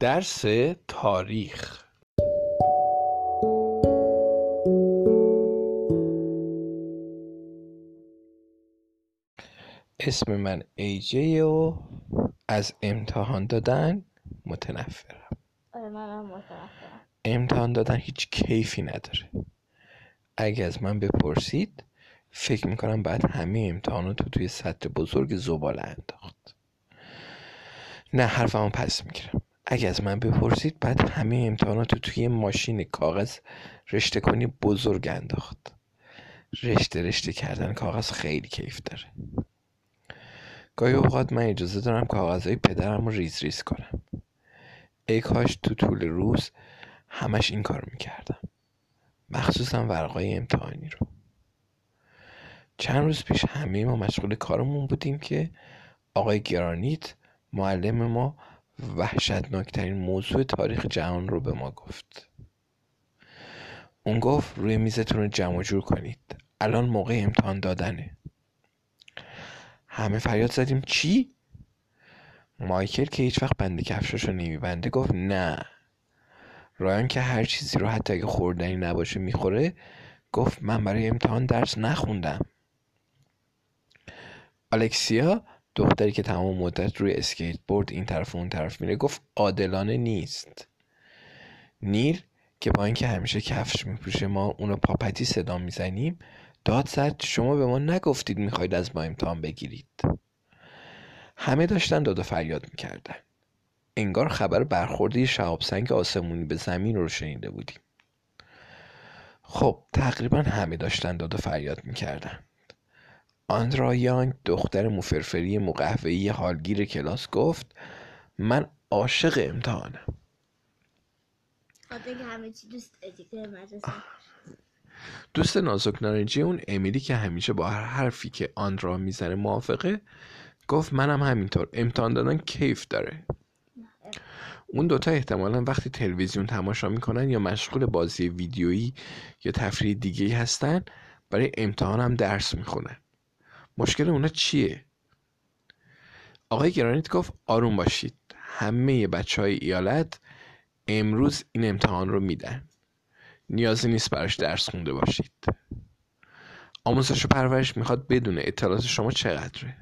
درس تاریخ. اسم من ایجی و از امتحان دادن متنفرم. آره منم متنفرم. امتحان دادن هیچ کیفی نداره. اگه از من بپرسید فکر می‌کنم بعد همه امتحانات رو توی سطر بزرگ زباله انداخت. نه حرفمو پس می‌گیرم. اگه از من بپرسید بعد همه امتحانات رو توی ماشین کاغذ رشته کنی بزرگ انداخت. رشته رشته کردن کاغذ خیلی کیف داره. گاهی اوقات من اجازه دارم کاغذهای پدرم رو ریز ریز کنم. ای کاش تو طول روز همش این کار می‌کردم. مخصوصا ورقای امتحانی رو. چند روز پیش همه ما مشغول کارمون بودیم که آقای گرانیت معلم ما وحشتناکترین موضوع تاریخ جهان رو به ما گفت. اون گفت روی میزتون رو جمع جور کنید. الان موقع امتحان دادنه. همه فریاد زدیم. چی؟ مایکل که هیچ وقت بند کفشاشو نمیبنده گفت نه. رایان که هر چیزی رو حتی اگه خوردنی نباشه می‌خوره گفت من برای امتحان درس نخوندم. الکسیا دختری که تمام مدت روی اسکیت بورد این طرف و اون طرف میره گفت عادلانه نیست. نیل که با اینکه همیشه کفش میپوشه ما اونو پاپتی صدا می‌زنیم داد زد شما به ما نگفتید می‌خواید از ما امتحان بگیرید. همه داشتن داد و فریاد می‌کردن. انگار خبر برخورده شهاب سنگ آسمونی به زمین رو شنیده بودیم. خب تقریبا همه داشتن داد و فریاد می‌کردن. آندرا یانگ دختر موفرفری مقهوهی حالگیر کلاس گفت من عاشق امتحانم. دوست نازک نارنجی اون امیلی که همیشه با هر حرفی که آندرا می‌زنه موافقه گفت منم همینطور امتحان دادن کیف داره. اون دوتا احتمالا وقتی تلویزیون تماشا می‌کنن یا مشغول بازی ویدیویی یا تفریح دیگه هستن برای امتحان هم درس می‌خونن. مشکل اونا چیه؟ آقای گرانیت گفت آروم باشید. همه بچه های ایالت امروز این امتحان رو میدن. نیازی نیست براش درس خونده باشید. آموزش و پرورش می‌خواد بدونه اطلاعات شما چقدره.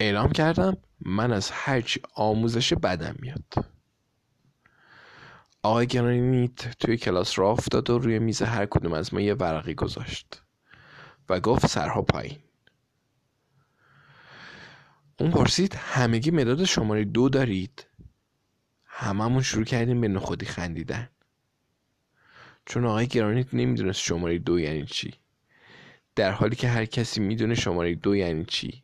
اعلام کردم من از هرچی آموزش بدم میاد. آقای گرانیت توی کلاس را افتاد و روی میز هر کدوم از ما یه ورقی گذاشت. و گفت سرها پایین. اون پرسید همگی مداد شماره دو دارید؟ هممون شروع کردیم به نخودی خندیدن. چون آقای گرانیت نمی‌دونست شماره دو یعنی چی. در حالی که هر کسی می‌دونه شماره دو یعنی چی.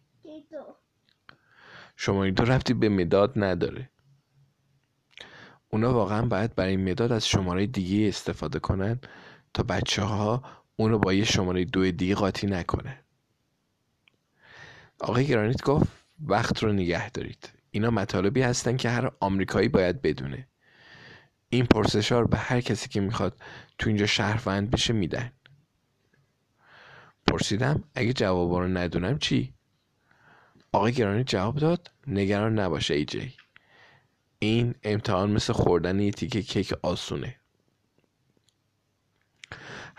شماره دو رفتی به مداد نداره. اونا واقعا باید برای مداد از شماره دیگه استفاده کنن تا بچه ها اونو با یه شماره دو دیگه قاطی نکنه. آقای گرانیت گفت وقت رو نگه دارید. اینا مطالبی هستن که هر آمریکایی باید بدونه. این پرسش رو به هر کسی که می‌خواد تو اینجا شهروند بشه میدن. پرسیدم اگه جوابا رو ندونم چی؟ آقای گرانیت جواب داد نگران نباشه AJ. این امتحان مثل خوردن یه تیکه کیک آسونه.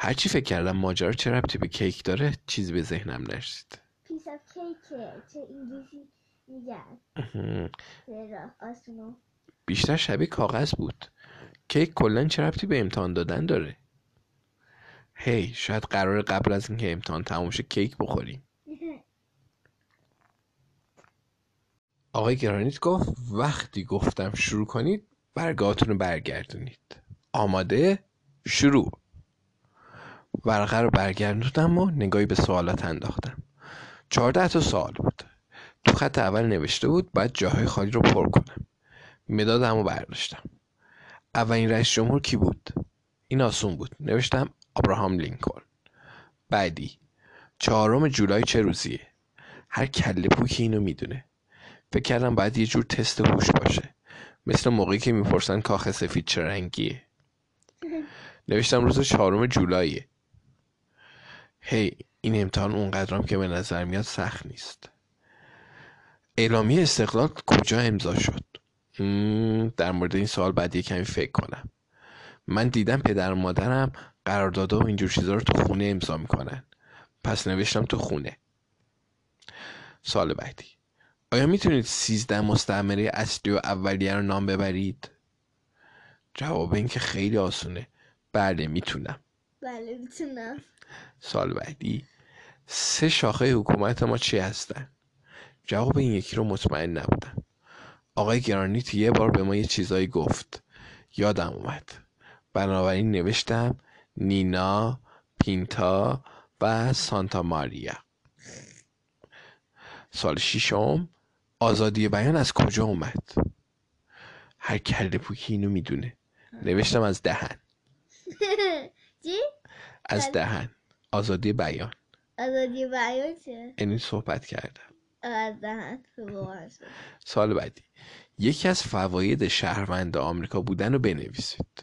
هرچی فکر کردم ماجرا چه ربطی به کیک داره چیزی به ذهنم نرسید. piece of cake که انگلیسی میگن. بیشتر شبیه کاغذ بود. کیک کلا چه ربطی به امتحان دادن داره؟ هی شاید قرار قبل از اینکه امتحان تموم شه کیک بخوریم. آقای گرانیت گفت وقتی گفتم شروع کنید برگاهاتون رو برگردونید. آماده؟ شروع. ورقه رو برگردوندم و نگاهی به سوالات انداختم. چهارده تا سوال بود. تو خط اول نوشته بود باید جاهای خالی رو پر کنم. مدادم رو برداشتم. اولین رئیس جمهور کی بود؟ این آسون بود. نوشتم ابراهام لینکلن. بعدی چهارم جولای چه روزیه؟ هر کله پوکی اینو می‌دونه. فکر کردم باید یه جور تست هوش باشه. مثل موقعی که می‌پرسن کاخ سفید چه رنگیه. نوشتم روز چهارم جولایه هی این امتحان اونقدرم که به نظر میاد سخت نیست. اعلامیه استقلال کجا امضا شد؟ در مورد این سوال بعد یه کمی فکر کنم. من دیدم پدر و مادرم قراردادها و اینجور چیزا رو تو خونه امضا می‌کنن. پس نوشتم تو خونه. سال بعدی. آیا می‌تونید سیزده مستعمره اصلی و اولیه رو نام ببرید؟ جواب این که خیلی آسونه. بله می‌تونم. بله می‌تونم. سال بعدی. سه شاخه حکومت ما چی هستن؟ جواب این یکی رو مطمئن نبودم. آقای گرانیت یه بار به ما یه چیزایی گفت. یادم اومد. بنابراین نوشتم نینا پینتا و سانتا ماریا. سال ششم آزادی بیان از کجا اومد؟ هر کرده پوکی اینو می‌دونه. نوشتم از دهن؟ از دهن. آزادی بیان. آزادی بیان چه؟ یعنی صحبت کردم. سال بعدی. یکی از فواید شهروند آمریکا بودن رو بنویسید.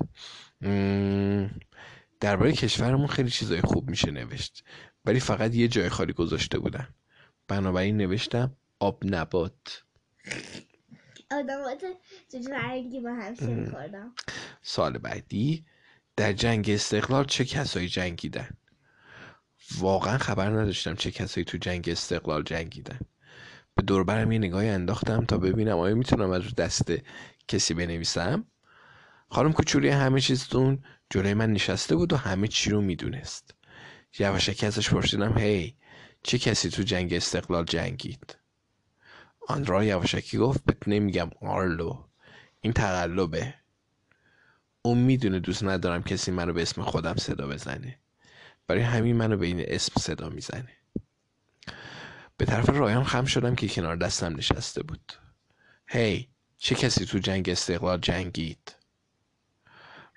درباره کشورمون خیلی چیزای خوب میشه نوشت ولی فقط یه جای خالی گذاشته بودن. بنابراین نوشتم آب نبات. سال بعدی. در جنگ استقلال چه کسایی جنگیدن؟ واقعا خبر نداشتم چه کسایی تو جنگ استقلال جنگیدن. به دوربرم یه نگاهی انداختم تا ببینم آیا می‌تونم از رو دست کسی بنویسم. خانم کوچولی همه چیزتون جلوی من نشسته بود و همه چی رو می‌دونست. یواشکی ازش پرسیدم هی چه کسی تو جنگ استقلال جنگید؟ آن را یواشکی گفت بهت نمیگم آرلو این تقلبه. اون می‌دونه دوست ندارم کسی منو به اسم خودم صدا بزنه. برای همین منو به این اسم صدا می‌زنه. به طرف رایان خم شدم که کنار دستم نشسته بود. هی چه کسی تو جنگ استقلال جنگید؟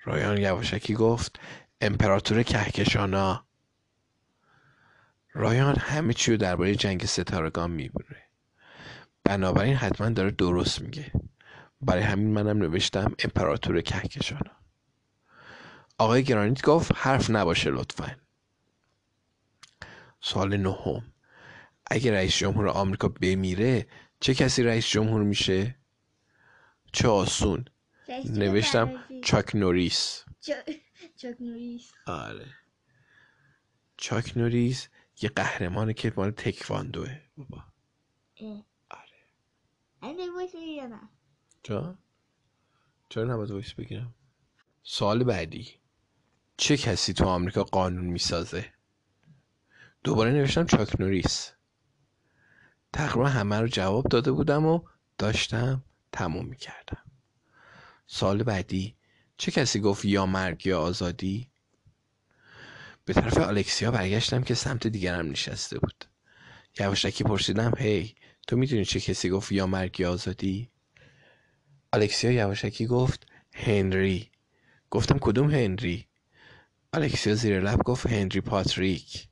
رایان یواشکی گفت امپراتور کهکشانا. رایان همه چی رو درباره جنگ ستارگان میبونه بنابراین حتما داره درست میگه. برای همین منم نوشتم امپراتور کهکشانا. آقای گرانیت گفت حرف نباشه لطفا. سال نهم اگه رئیس جمهور آمریکا بمیره چه کسی رئیس جمهور میشه؟ چه آسون نوشتم. چاک نوریس چا- چاک نوریس آره چاک نوریس یه قهرمانه که مال تکواندوه بابا. آره چرا؟ چرا نباید بیست بگیرم؟ سوال بعدی چه کسی تو آمریکا قانون می‌سازه؟ دوباره نوشتم چاک نوریس. تقریبا همه رو جواب داده بودم و داشتم تموم می‌کردم. سوال بعدی چه کسی گفت یا مرگ یا آزادی؟ به طرف الکسیا برگشتم که سمت دیگرم نشسته بود. یواشکی پرسیدم هی تو می‌دونی چه کسی گفت یا مرگ یا آزادی؟ الکسیا یواشکی گفت هنری. گفتم کدوم هنری؟ الکسیا زیر لب گفت هنری پاتریک.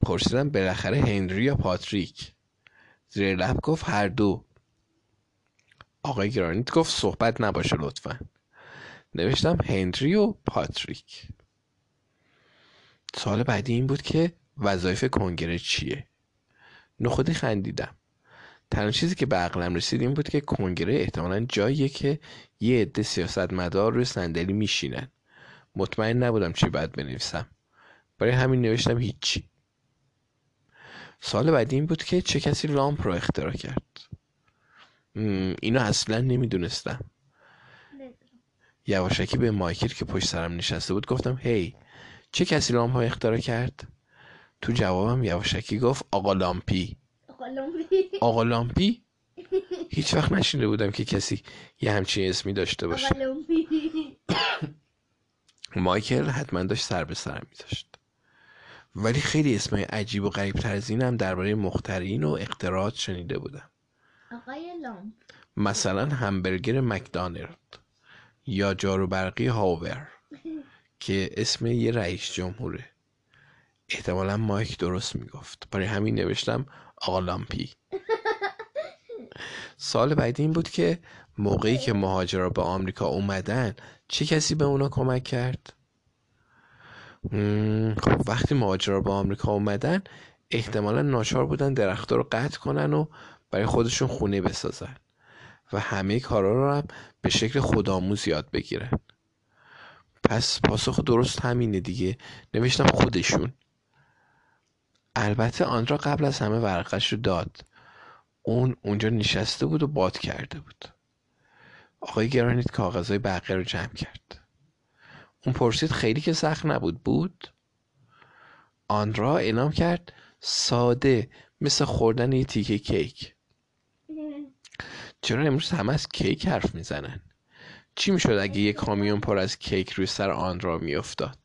پرسیدم بالاخره هنری یا پاتریک؟ زیر لب گفت هر دو. آقای گرانیت گفت صحبت نباشه لطفا. نوشتم هنری و پاتریک. سال بعدی این بود که وظایف کنگره چیه؟ نخودی خندیدم. تنها چیزی که به عقلم رسید این بود که کنگره احتمالا جاییه که یه عده سیاستمدار روی صندلی میشینن. مطمئن نبودم چی باید بنویسم. برای همین نوشتم هیچی. سال بعدی این بود که چه کسی لامپ رو اختراع کرد؟ اینو اصلا نمی‌دونستم. یواشکی به مایکل که پشت سرم نشسته بود گفتم هی چه کسی لامپ رو اختراع کرد؟ تو جوابم یواشکی گفت آقا لامپی. آقا لامپی. هیچ وقت نشینده بودم که کسی یه همچین اسمی داشته باشه. مایکل حتما داشت سر به سرم میداشت ولی خیلی اسمای عجیب و غریب تر از اینم درباره مخترین و اختراعات شنیده بودم. آقای لامپ. مثلا همبرگر مکدانلد یا جارو برقی هاور که اسم یه رئیس جمهوره. احتمالا مایک درست می‌گفت. برای همین نوشتم آقا لامپی. سال بعدی این بود که موقعی که مهاجرا به آمریکا اومدن چه کسی به اونا کمک کرد؟ خب وقتی مهاجرا به آمریکا اومدن احتمالا ناچار بودن درختها رو قطع کنن و برای خودشون خونه بسازن و همه کارا رو هم به شکل خودآموز یاد بگیرن. پس پاسخ درست همینه دیگه. نوشتم خودشون. البته آندرا قبل از همه ورقش رو داد. اون اونجا نشسته بود و باد کرده بود. آقای گرانیت کاغذهای بقیه رو جمع کرد. اون پرسید خیلی که سخت نبود. بود؟ آندرا اعلام کرد ساده مثل خوردن یه تیکه کیک. چرا امروز همه از کیک حرف می‌زنن؟ چی می‌شد اگه یه کامیون پر از کیک روی سر آندرا میافتاد؟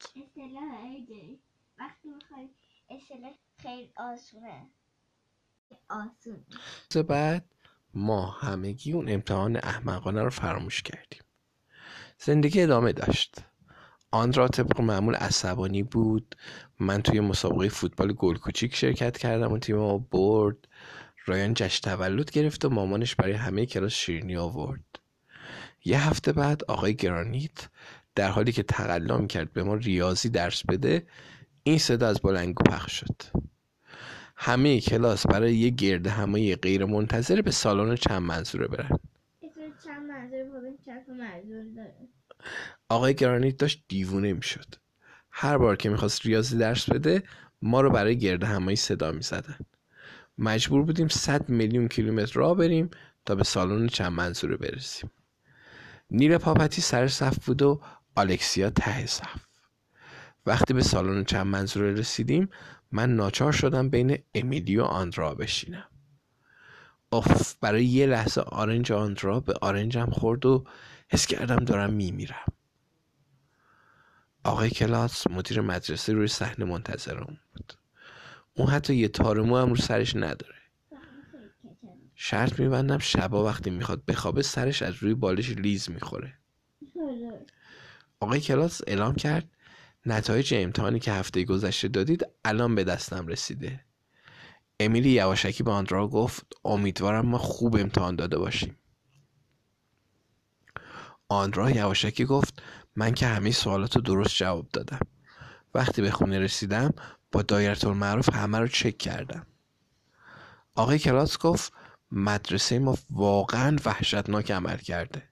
خیلی آسونه آسون بعد ما همگی اون امتحان احمقانه رو فراموش کردیم. زندگی ادامه داشت. آندرا طبق معمول عصبانی بود. من توی مسابقه فوتبال گل کوچیک شرکت کردم و تیم ما برد. رایان جشن تولد گرفت و مامانش برای همه کلاس شیرینی آورد. یه هفته بعد آقای گرانیت در حالی که تقلا می‌کرد به ما ریاضی درس بده این صدا از بلنگو پخش شد. همه کلاس برای یه گرد همایی غیر منتظره به سالن چند منظوره برن. آقای گرانیت داشت دیوونه می‌شد. هر بار که می‌خواست ریاضی درس بده ما رو برای گرد همایی صدا می‌زدن. مجبور بودیم 100 میلیون کیلومتر راه بریم تا به سالن چند منظوره برسیم. نیل پاپتی سر صف بود و آلکسیا ته صف. وقتی به سالن چند منظوره رسیدیم من ناچار شدم بین امیلی و آندرا بشینم. اوف برای یه لحظه آرنج آندرا به آرنجم خورد و حس کردم دارم میمیرم. آقای کلاس مدیر مدرسه روی صحنه منتظرم بود. اون حتی یه تارمو هم رو سرش نداره. شرط میبندم شبا وقتی می‌خواد بخوابه سرش از روی بالش لیز می‌خوره. آقای کلاس اعلام کرد نتایج امتحانی که هفته گذشته دادید الان به دستم رسیده. امیلی یواشکی به آندرا گفت امیدوارم ما خوب امتحان داده باشیم. آندرا یواشکی گفت من که همه سوالات رو درست جواب دادم. وقتی به خونه رسیدم با دایره المعروف همه رو چک کردم. آقای کلاس گفت مدرسه ما واقعا وحشتناک عمل کرده.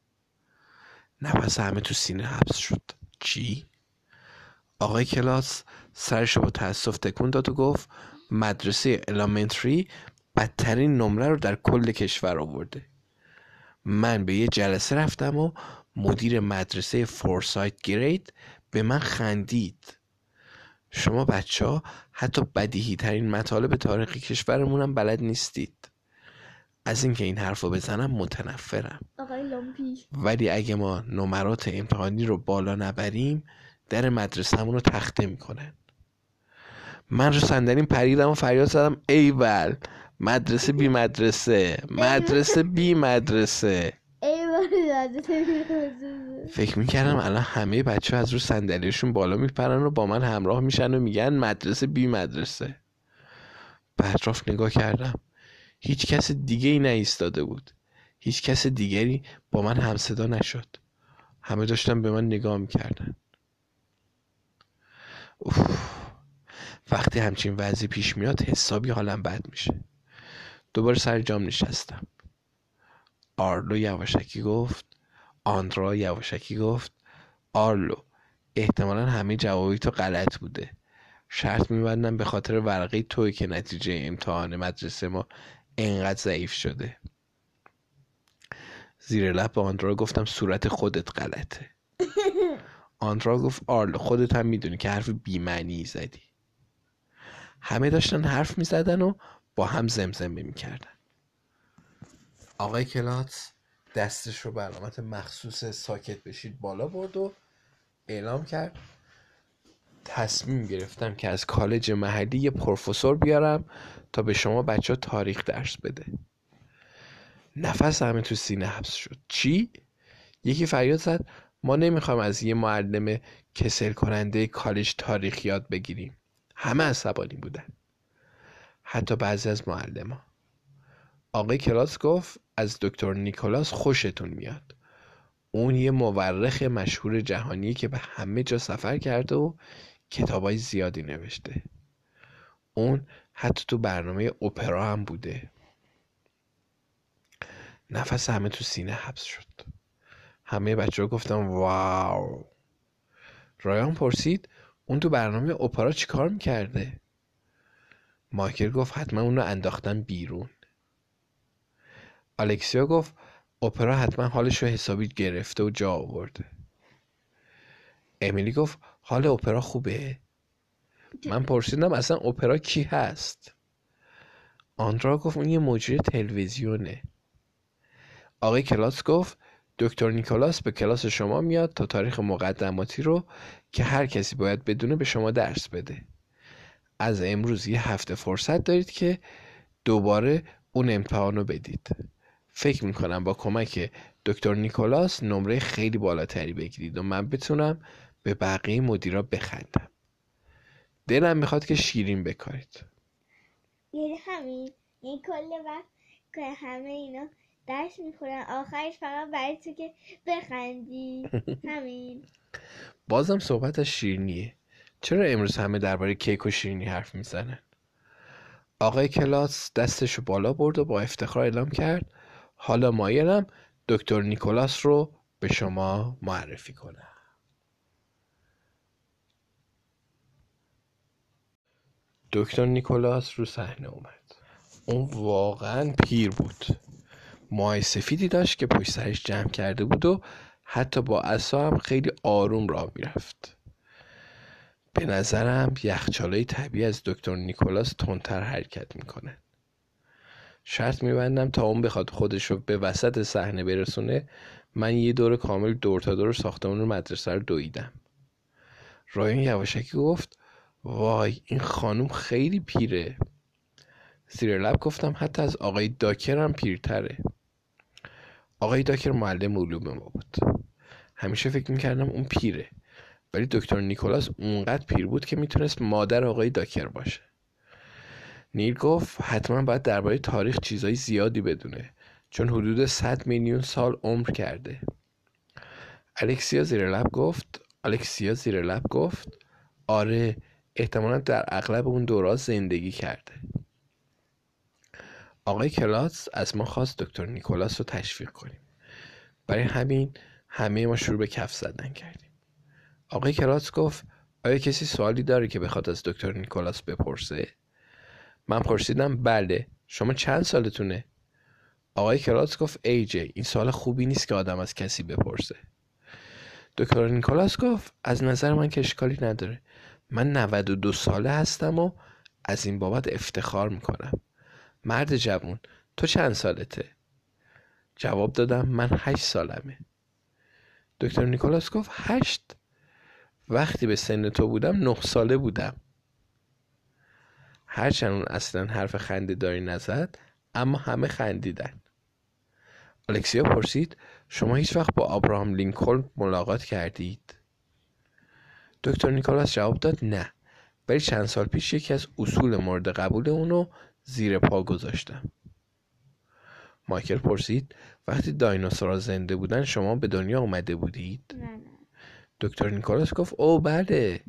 نفس همه تو سینه حبس شد. چی؟ آقای کلاس سرش با تاسف تکون داد و گفت مدرسه الامنتری بدترین نمره رو در کل کشور آورده. من به یه جلسه رفتم و مدیر مدرسه فورسایت گرید به من خندید. شما بچه ها حتی بدیهی ترین مطالب تاریخی کشورمون هم بلد نیستید. از اینکه این حرف رو بزنم متنفرم. ولی اگه ما نمرات امتحانی رو بالا نبریم در مدرسهمون رو تخته می‌کنن. من رو صندلیم پریدم و فریاد زدم ایول مدرسه بی مدرسه مدرسه بی مدرسه. ای فکر می‌کردم الان همه بچه از رو صندلیشون بالا میپرن و با من همراه میشن و میگن مدرسه بی مدرسه. به اطراف نگاه کردم. هیچ کس دیگه ای نایستاده بود. هیچ کس دیگری با من همصدا نشد. همه داشتن به من نگاه می‌کردن. اوف. وقتی همچین وضعی پیش میاد حسابی حالم بد میشه. دوباره سر جام نشستم. آرلو یواشکی گفت آندرا یواشکی گفت آرلو احتمالا همه جوابی تو غلط بوده. شرط میبندم به خاطر ورقه توی که نتیجه امتحان مدرسه ما انقدر ضعیف شده. زیر لب به آندرا گفتم صورت خودت غلطه. آندرا گفت آرلو خودت هم می‌دونی که حرف بیمعنی زدی. همه داشتن حرف می‌زدن و با هم زمزمه می‌کردن. آقای کلات دستش رو به علامت مخصوص ساکت بشید بالا برد و اعلام کرد. تصمیم گرفتم که از کالج محلی یه پروفسور بیارم تا به شما بچه ها تاریخ درس بده. نفس همه تو سینه حبس شد. چی؟ یکی فریاد زد ما نمی‌خوایم از یه معلم کسل کننده کالج تاریخ یاد بگیریم. همه عصبانی بودن. حتی بعضی از معلم آقای کلاس گفت از دکتر نیکولاس خوشتون میاد. اون یه مورخ مشهور جهانی که به همه جا سفر کرده و کتابای زیادی نوشته. اون حتی تو برنامه اپرا هم بوده. نفس همه تو سینه حبس شد. همه بچه ها گفتن واو. رایان پرسید اون تو برنامه اپرا چیکار می‌کرده؟ مایکل گفت حتما اون انداختن بیرون. الکسیا گفت اپرا حتما حالش رو حسابی گرفته و جا آورده. امیلی گفت حال اپرا خوبه؟ من پرسیدم اصلا اپرا کی هست؟ آندرا گفت اون یه مجری تلویزیونه. آقای کلاس گفت دکتر نیکولاس به کلاس شما میاد تا تاریخ مقدماتی رو که هر کسی باید بدونه به شما درس بده. از امروز یه هفته فرصت دارید که دوباره اون امتحان رو بدید. فکر می‌کنم با کمک دکتر نیکولاس نمره خیلی بالاتری بگیرید و من بتونم به بقیه مدیرا بخندم. دلم می‌خواد که شیرین بکارید. یعنی همین یعنی کل وقت که همه اینا درس می‌خورن آخرش فقط برای تو که بخندی. همین. بازم صحبت از شیرینیه. چرا امروز همه درباره کیک و شیرینی حرف می‌زنن؟ آقای کلاس دستشو بالا برد و با افتخار اعلام کرد. حالا مایلم دکتر نیکولاس رو به شما معرفی کنم. دکتر نیکولاس رو صحنه اومد. اون واقعا پیر بود. مای سفیدی داشت که پشت سرش جمع کرده بود و حتی با عصا هم خیلی آروم راه می‌رفت. به نظرم یخچالای طبیعی از دکتر نیکولاس تندتر حرکت می‌کنه شرط میبندم تا اون بخواد خودش رو به وسط صحنه برسونه من یه دور کامل دور تا دور ساختمون رو مدرسه رو دویدم. رایان یواشکی گفت وای این خانم خیلی پیره. زیر لب گفتم حتی از آقای داکر هم پیرتره. آقای داکر معلم علوم ما بود. همیشه فکر می‌کردم اون پیره ولی دکتر نیکولاس اونقدر پیر بود که می‌تونست مادر آقای داکر باشه. نیل گفت حتما باید درباره تاریخ چیزای زیادی بدونه چون حدود 100 میلیون سال عمر کرده. الکسیا زیر لب گفت الکسیا زیر لب گفت آره احتمالا در اغلب اون دورا زندگی کرده. آقای کلاس از ما خواست دکتر نیکولاس رو تشویق کنیم. برای همین همه ما شروع به کف زدن کردیم. آقای کلاس گفت آیا کسی سوالی داره که بخواد از دکتر نیکولاس بپرسه؟ من پرسیدم بله. شما چند سالتونه؟ آقای کلاس گفت ای جی این سوال خوبی نیست که آدم از کسی بپرسه. دکتر نیکولاس گفت از نظر من که اشکالی نداره. من 92 ساله هستم و از این بابت افتخار می‌کنم. مرد جوون تو چند سالته؟ جواب دادم من هشت سالمه. دکتر نیکولاس گفت هشت. وقتی به سن تو بودم نه ساله بودم. هرچند اون اصلا حرف خنده داری نزد اما همه خندیدن. الکسیا پرسید شما هیچ وقت با آبراهام لینکلن ملاقات کردید؟ دکتر نیکولاس جواب داد نه. ولی چند سال پیش یکی از اصول مورد قبول اونو زیر پا گذاشتم. مایکل پرسید وقتی دایناسورها زنده بودن شما به دنیا آمده بودید؟ نه نه. دکتر نیکولاس گفت او بله.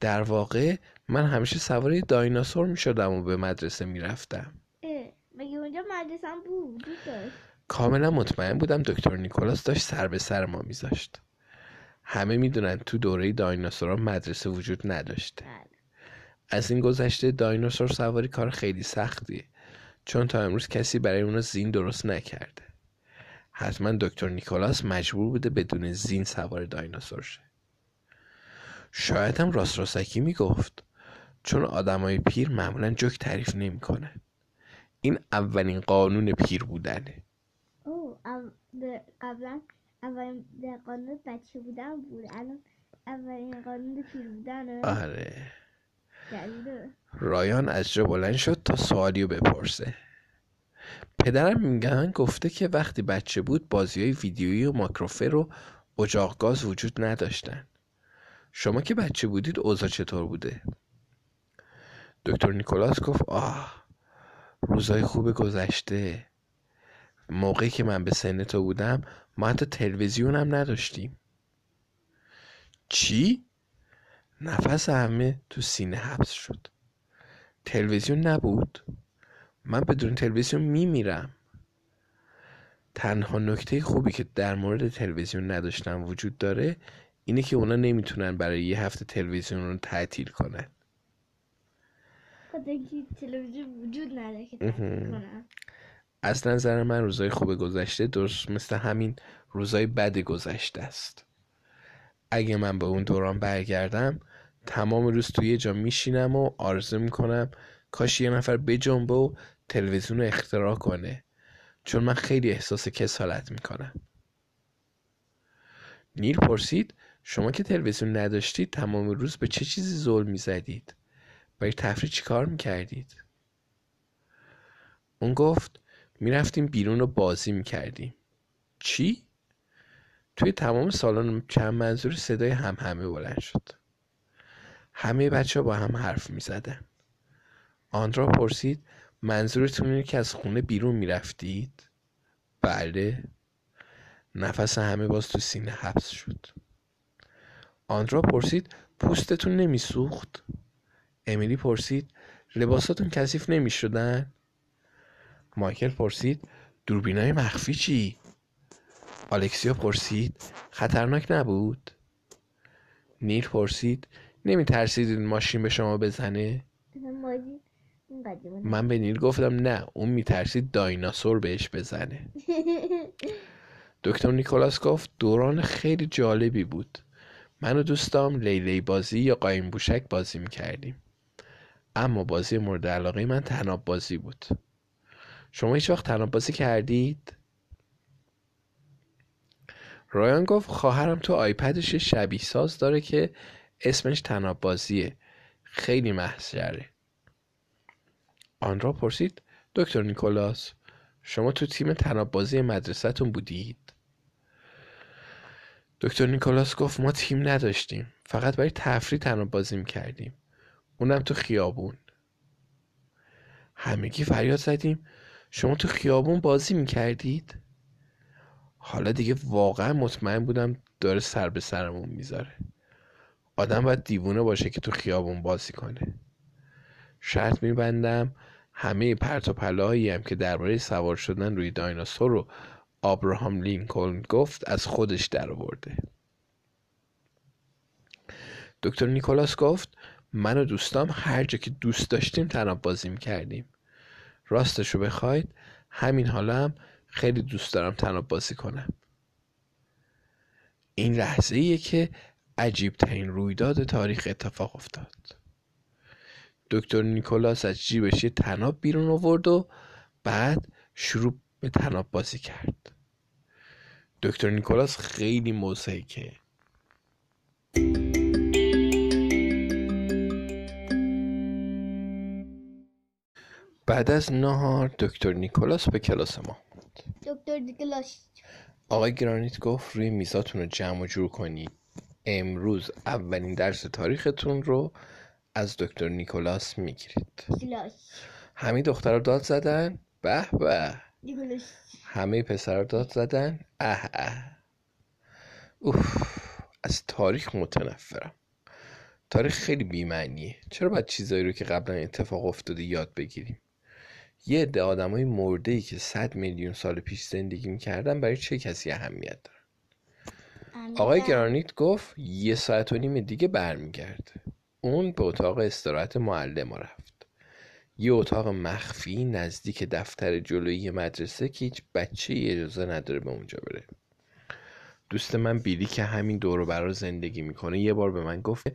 در واقع من همیشه سوار دایناسور می شدم و به مدرسه می رفتم مگه اونجا مدرسه بود؟ کاملا مطمئن بودم دکتر نیکولاس داشت سر به سر ما میذاشت. همه می‌دونن تو دوره دایناسورها مدرسه وجود نداشته. بله. از این گذشته دایناسور سواری کار خیلی سختیه. چون تا امروز کسی برای اونا زین درست نکرده. حتما دکتر نیکولاس مجبور بوده بدون زین سوار دایناسور شه. شاید هم راست راستکی می‌گفت. چون آدمای پیر معمولا جوک تعریف نمی‌کنن. این اولین قانون پیر بودنه. او قبلا اولین قانون بچه بودن بود. الان اولین قانون پیر بودن آره. جدیده. رایان از جا بلند شد تا سوالی رو بپرسه. پدرم میگن گفته که وقتی بچه بود بازی های ویدیویی و ماکروفر و اجاق گاز وجود نداشتن. شما که بچه بودید اوضاع چطور بوده؟ دکتر نیکولاس گفت آه روزای خوب گذشته. موقعی که من به سن تو بودم ما حتی تلویزیون هم نداشتیم. چی؟ نفس همه تو سینه حبس شد. تلویزیون نبود. من بدون تلویزیون میمیرم. تنها نکته خوبی که در مورد تلویزیون نداشتن وجود داره اینه که اونا نمی‌تونن برای یه هفته تلویزیون رو تعطیل کنن. تلویزیون وجود نداره که از نظر من روزای خوب گذشته درست مثل همین روزای بد گذشته است. اگه من به اون دوران برگردم تمام روز توی یه جا میشینم و آرزو می‌کنم کاش یه نفر بجنبه و تلویزیون رو اختراع کنه. چون من خیلی احساس کسالت می‌کنم. نیل پرسید شما که تلویزیون نداشتید تمام روز به چه چیزی ظلم می‌زدید؟ برای تفریح چی کار می‌کردید اون گفت می‌رفتیم بیرون و بازی می‌کردیم چی؟ توی تمام سالن چند منظور صدای هم همه بلند شد همه بچه با هم حرف می زدن. آندرا پرسید منظورتون اینه که از خونه بیرون می‌رفتید؟ بله نفس همه باز تو سینه حبس شد آندرا پرسید پوستتون نمیسوخت؟ امیلی پرسید لباساتون کثیف نمی‌شدن؟ مایکل پرسید دوربینای مخفی چی؟ آلکسیا پرسید خطرناک نبود؟ نیل پرسید نمی ترسید این ماشین به شما بزنه؟ من به نیل گفتم نه اون می ترسید دایناسور بهش بزنه دکتر نیکولاس گفت دوران خیلی جالبی بود من و دوستام لیلی بازی یا قایم بوشک بازی می کردیم اما بازی مورد علاقه من تناب بازی بود شما هیچ وقت تناب بازی کردید؟ رایان گفت خواهرم تو آیپدش شبیه ساز داره که اسمش تناب بازیه خیلی محضره آن را پرسید دکتر نیکولاس شما تو تیم تناب بازی مدرسهتون بودید؟ دکتر نیکولاس گفت ما تیم نداشتیم فقط برای تفریح تناب بازی می‌کردیم اونم تو خیابون. همگی فریاد زدیم. شما تو خیابون بازی می‌کردید؟ حالا دیگه واقعا مطمئن بودم داره سر به سرمون می‌ذاره. آدم باید دیوونه باشه که تو خیابون بازی کنه. شرط میبندم همه پرت و پلاهایی هم که درباره سوار شدن روی دایناسور رو آبراهام لینکلن گفت از خودش در آورده دکتر نیکولاس گفت من و دوستام هر جا که دوست داشتیم تناب بازی می‌کردیم. راستش رو بخواید همین حالا هم خیلی دوست دارم تناب بازی کنم. این لحظه ایه که عجیب ترین رویداد تاریخ اتفاق افتاد. دکتر نیکولاس از جیبش یه تناب بیرون آورد و بعد شروع به تناب بازی کرد. دکتر نیکولاس خیلی موزیکه بعد از نهار دکتر نیکولاس به کلاس ما دکتر نیکولاس. آقای گرانیت گفت روی میزاتون رو جمع و جور کنید امروز اولین درس تاریختون رو از دکتر نیکولاس می‌گیرید. همه دخترها داد زدن؟ به به. همه پسر داد زدن؟ اه اه. اوف از تاریخ متنفرم. تاریخ خیلی بیمعنیه. چرا باید چیزایی رو که قبلا اتفاق افتاده یاد بگیریم؟ یه عده آدمای مرده ای که صد میلیون سال پیش زندگی می‌کردن برای چه کسی اهمیت دارن؟ آقای گرانیت گفت یه ساعت و نیم دیگه برمیگرده. اون به اتاق استراحت معلم رفت. یه اتاق مخفی نزدیک دفتر جلویی مدرسه که هیچ بچه اجازه نداره به اونجا بره. دوست من بیلی که همین دور برا زندگی می‌کنه یه بار به من گفت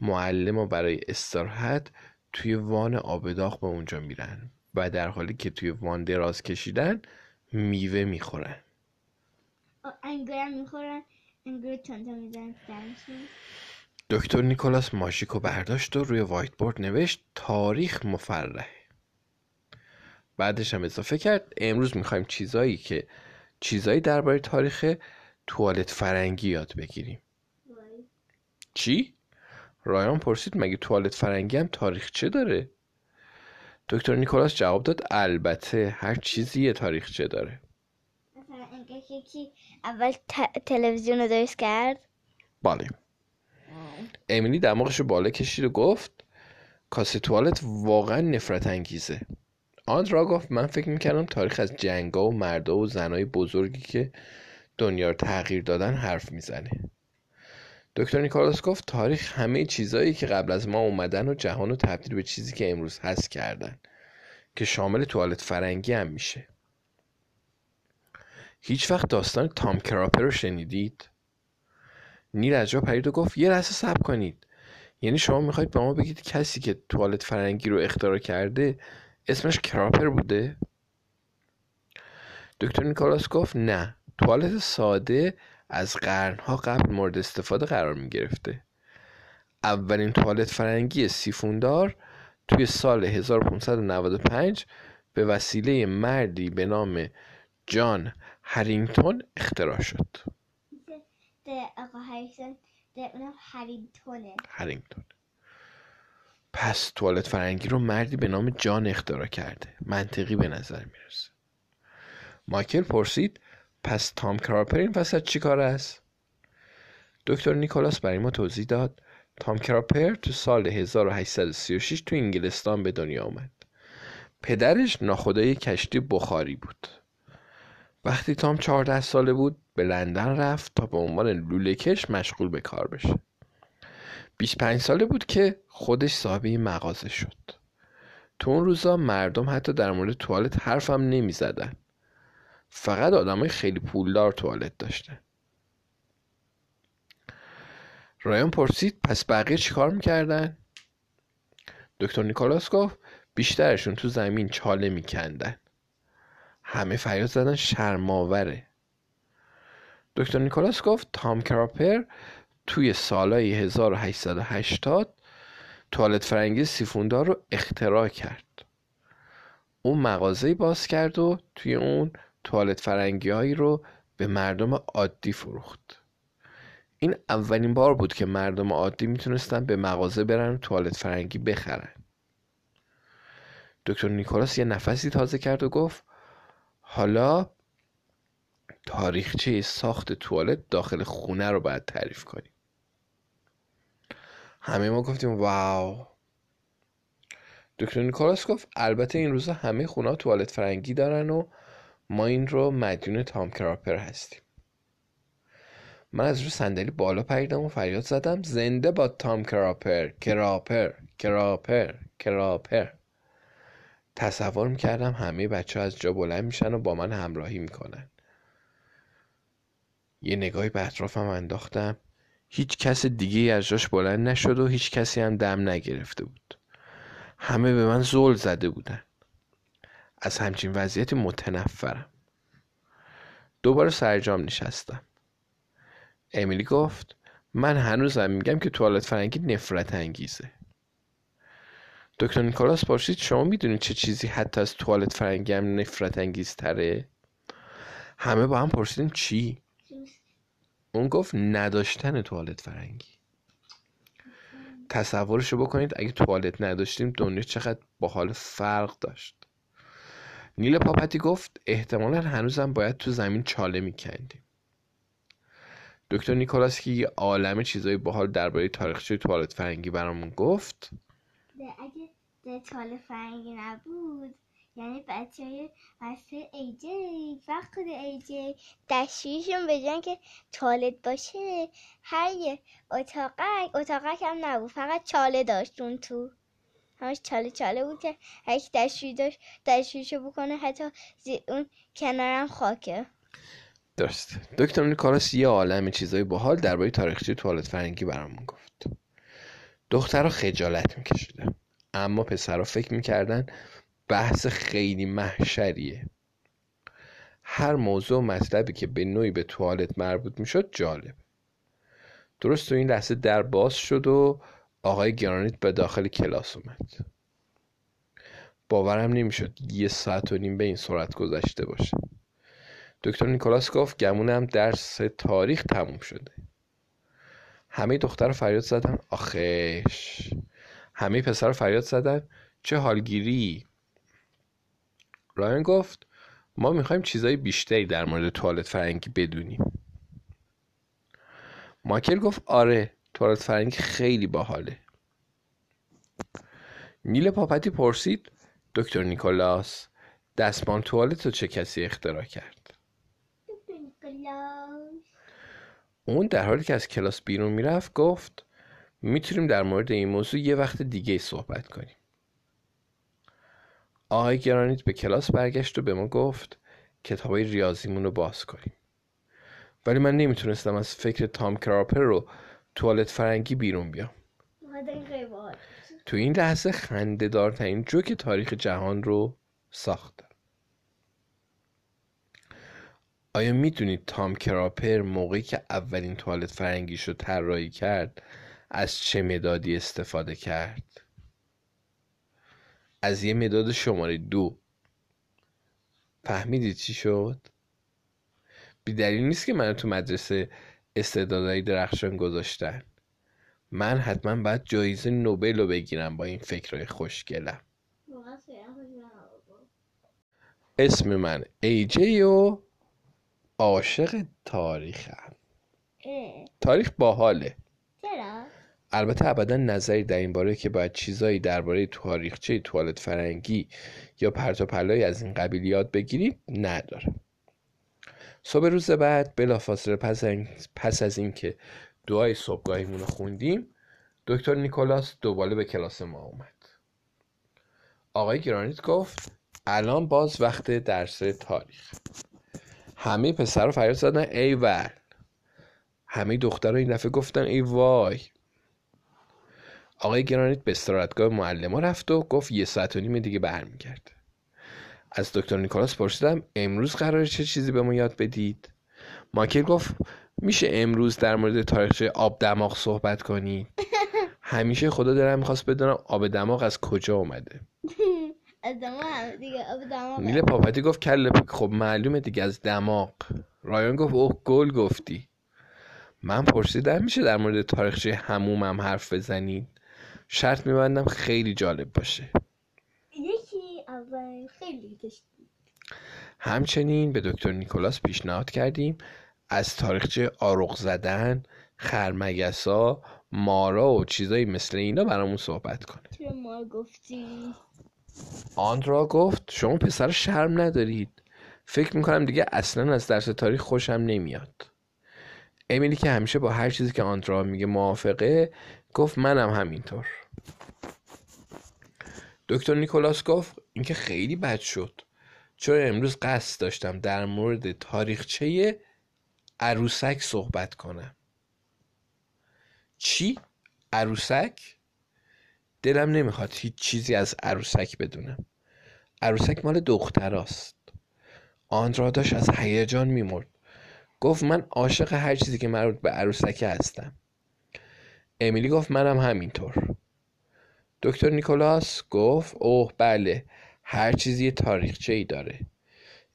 معلم و برای استراحت توی وان آبداغ به اونجا میرن. و در حالی که توی وان دراز کشیدن میوه می‌خورن. می‌خورن. انگور دکتر نیکولاس ماشیکو برداشت و روی وایت بورد نوشت تاریخ مفرح. بعدش هم اضافه کرد امروز می‌خوایم چیزایی که چیزایی درباره تاریخ توالت فرنگی یاد بگیریم. چی؟ رایان پرسید مگه توالت فرنگی هم تاریخ چه داره؟ دکتر نیکولاس جواب داد البته هر چیزی یه تاریخچه داره. مثلا یکی اول تلویزیون رو درست کرد؟ بله. امیلی دماغش رو بالا کشید و گفت کاسه توالت واقعا نفرت انگیزه. آندرا گفت من فکر می‌کردم تاریخ از جنگا و مردا و زنای بزرگی که دنیا رو تغییر دادن حرف می‌زنه. دکتر نیکولاس گفت تاریخ همه چیزایی که قبل از ما اومدن و جهان رو تبدیل به چیزی که امروز هست کردن که شامل توالت فرنگی هم میشه هیچ وقت داستان تام کراپر رو شنیدید؟ نیل از جا پرید و گفت یه لحظه صبر کنید یعنی شما می‌خواید به ما بگید کسی که توالت فرنگی رو اختراع کرده اسمش کراپر بوده؟ دکتر نیکولاس گفت نه توالت ساده از قرنها قبل مورد استفاده قرار می گرفته اولین توالت فرنگی سیفوندار توی سال 1595 به وسیله مردی به نام جان هرینگتون اختراع شد. هرینگتون. پس توالت فرنگی رو مردی به نام جان اختراع کرده. منطقی به نظر می‌رسه. مایکل پرسید پس تام کراپر این وسط چی کار است؟ دکتر نیکولاس برای ما توضیح داد. تام کراپر تو سال 1836 تو انگلستان به دنیا آمد. پدرش ناخدای کشتی بخاری بود. وقتی تام 14 ساله بود به لندن رفت تا به عنوان لولهکش مشغول به کار بشه. 25 ساله بود که خودش صاحب مغازه شد. تو اون روزا مردم حتی در مورد توالت حرفم نمی زدن فقط آدمای خیلی پولدار توالت داشتن رایان پرسید پس بقیه چیکار می‌کردن؟ دکتر نیکولاس گفت بیشترشون تو زمین چاله میکندن. همه فریاد زدن شرماوره دکتر نیکولاس گفت تام کراپر توی سالهای 1880 توالت فرنگی سیفوندار رو اختراع کرد. اون مغازه باز کرد و توی اون توالت فرنگی هایی رو به مردم عادی فروخت. این اولین بار بود که مردم عادی می‌تونستن به مغازه برن و توالت فرنگی بخرن. دکتر نیکولاس یه نفسی تازه کرد و گفت حالا تاریخچه ساخت توالت داخل خونه رو باید تعریف کنیم. همه ما گفتیم واو. دکتر نیکولاس گفت البته این روزا همه خونه توالت فرنگی دارن و ما این رو مدیون تام کراپر هستیم. من از رو صندلی بالا پریدم و فریاد زدم زنده با تام کراپر کراپر کراپر کراپر. تصور می‌کردم همه بچه از جا بلند میشن و با من همراهی می‌کنن. یه نگاهی به اطرافم انداختم. هیچ کس دیگه از جاش بلند نشد و هیچ کسی هم دم نگرفته بود. همه به من زول زده بودن. از همچین وضعیتی متنفرم. دوباره سرجام نشستم. امیلی گفت من هنوزم میگم که توالت فرنگی نفرت انگیزه. دکتر نیکولاس پرسید شما می‌دونید چه چیزی حتی از توالت فرنگی هم نفرت انگیزتره؟ همه با هم پرسیدیم چی؟ اون گفت نداشتن توالت فرنگی. تصورشو بکنید اگه توالت نداشتیم دنیا چقدر با حال فرق داشت. نیل پاپتی گفت احتمالا هنوزم باید تو زمین چاله میکندیم. دکتر نیکولاس که یه عالم چیزایی باحال درباره تاریخچه توالت فرنگی برامون گفت اگه توالت فرنگی نبود یعنی بچه های واسه ایجی و خود ایجی دستشویشون به که توالت باشه هر یه اتاقک اتاقک هم نبود فقط چاله داشت اون تو. همش چاله چاله بود که هر کی دستشویی داشت دستشویشو بکنه حتی اون کنارم خاکه. درست دکتر نیکالاس یه عالم چیزای باحال درباره تاریخچه توالت فرنگی برامون گفت. دخترها خجالت میکشیدن. اما پسرها فکر می‌کردن بحث خیلی محشریه. هر موضوع مطلبی که به نوعی به توالت مربوط می‌شد جالب. درست تو این لحظه در باز شد و آقای گرانیت به داخل کلاس اومد. باورم نمی‌شد یه ساعت و نیم به این سرعت گذشته باشه. دکتر نیکولاس گفت گمونم درس تاریخ تموم شده. همه دختر فریاد زدن. آخش همه پسر فریاد زدن. چه حالگیری. رایان گفت ما می‌خوایم چیزای بیشتری در مورد توالت فرنگی بدونیم. ماکل گفت آره. توالت فرنگی خیلی باحاله. نیل پاپتی پرسید دکتر نیکولاس دستمان توالت رو چه کسی اختراع کرد؟ دکتر نیکولاس. اون در حالی که از کلاس بیرون می‌رفت گفت می‌تونیم در مورد این موضوع یه وقت دیگه صحبت کنیم. آقای گرانیت به کلاس برگشت و به ما گفت کتابای ریاضیمون رو باز کنیم. ولی من نمی‌تونستم از فکر تام کراپر رو توالت فرنگی بیرون باحال. تو این لحظه خنده دارترین جوک تاریخ جهان رو ساختم آیا می‌دونید تام کراپر موقعی که اولین توالت فرنگیش رو طراحی کرد از چه مدادی استفاده کرد؟ از یه مداد شماره دو. فهمیدید چی شد؟ بی دلیل نیست که منو تو مدرسه استعدادهای درخشان گذاشتن من حتما باید جایزه نوبل رو بگیرم با این فکرهای خوشگلم. اسم من ایجی و عاشق تاریخم تاریخ باحاله چرا؟ البته ابدا نظری در این باره که باید چیزایی درباره تاریخچه توالت فرنگی یا پرت و پلایی از این قبیل یاد بگیرید ندارم صبح روز بعد بلافاصله پس, پس از اینکه دعای صبحگاهیمون رو خوندیم دکتر نیکولاس دوباره به کلاس ما اومد. آقای گرانیت گفت الان باز وقت درس تاریخ. همه پسر فریاد زدن ای ول. همه دخترها این دفعه گفتن ای وای. آقای گرانیت به استراحتگاه معلم رفت و گفت یه ساعت و نیم دیگه برمیگرد از دکتر نیکولاس پرسیدم امروز قراره چه چیزی به ما یاد بدید؟ مایکل گفت میشه امروز در مورد تاریخچه آب دماغ صحبت کنید همیشه خدا دلم می‌خواست بدونم آب دماغ از کجا اومده. از دماغ دیگه آب دماغ نیل پاپتی گفت کله پک خب معلومه دیگه از دماغ. رایان گفت اوه گل گفتی. من پرسیدم میشه در مورد تاریخچه همومم حرف بزنید؟ شرط میبندم خیلی جالب باشه. خیلی داشت همچنین به دکتر نیکولاس پیشنهاد کردیم از تاریخچه آرق زدن خرمگسا مارا و چیزایی مثل اینا برامون صحبت کنه. چرا ما گفتی؟ آندرا گفت شما پسر شرم ندارید. فکر می‌کنم دیگه اصلا از درس تاریخ خوشم نمیاد. امیلی که همیشه با هر چیزی که آندرا میگه موافقه گفت منم همینطور. دکتر نیکولاس گفت اینکه خیلی بد شد. چون امروز قصد داشتم در مورد تاریخچه عروسک صحبت کنم. چی؟ عروسک؟ دلم نمی‌خواد هیچ چیزی از عروسک بدونم. عروسک مال دختراست. آندرا داشت از هیجان میمرد. گفت من عاشق هر چیزی که مربوط به عروسکه هستم. امیلی گفت منم همینطور. دکتر نیکولاس گفت اوه بله. هر چیزی یه تاریخچه ای داره.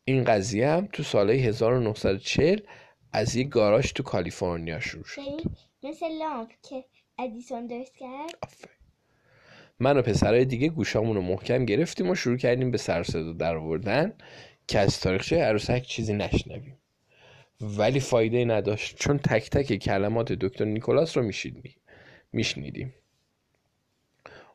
این قضیه هم تو سال 1940 از یک گاراژ تو کالیفرنیا شروع شد. یعنی مثل لامپ که ادیسون درست کرد. من و پسرهای دیگه گوشامون رو محکم گرفتیم و شروع کردیم به سر صدا در آوردن که از تاریخچه عروسک چیزی نشنویم. ولی فایده نداشت چون تک تک کلمات دکتر نیکولاس رو میشنیدیم میشنیدیم.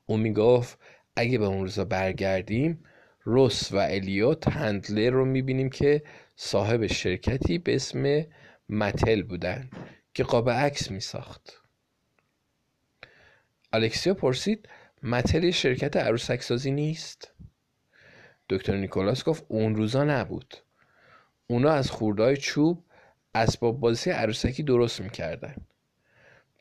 او می‌گفت اگه به اون روزا برگردیم روس و الیوت هندلر رو می‌بینیم که صاحب شرکتی به اسم متل بودن که قاب عکس میساخت. الکسیا پرسید متل شرکت عروسک سازی نیست؟ دکتر نیکولاس گفت اون روزا نبود. اونا از خوردهای چوب اسباب بازی عروسکی درست می‌کردن.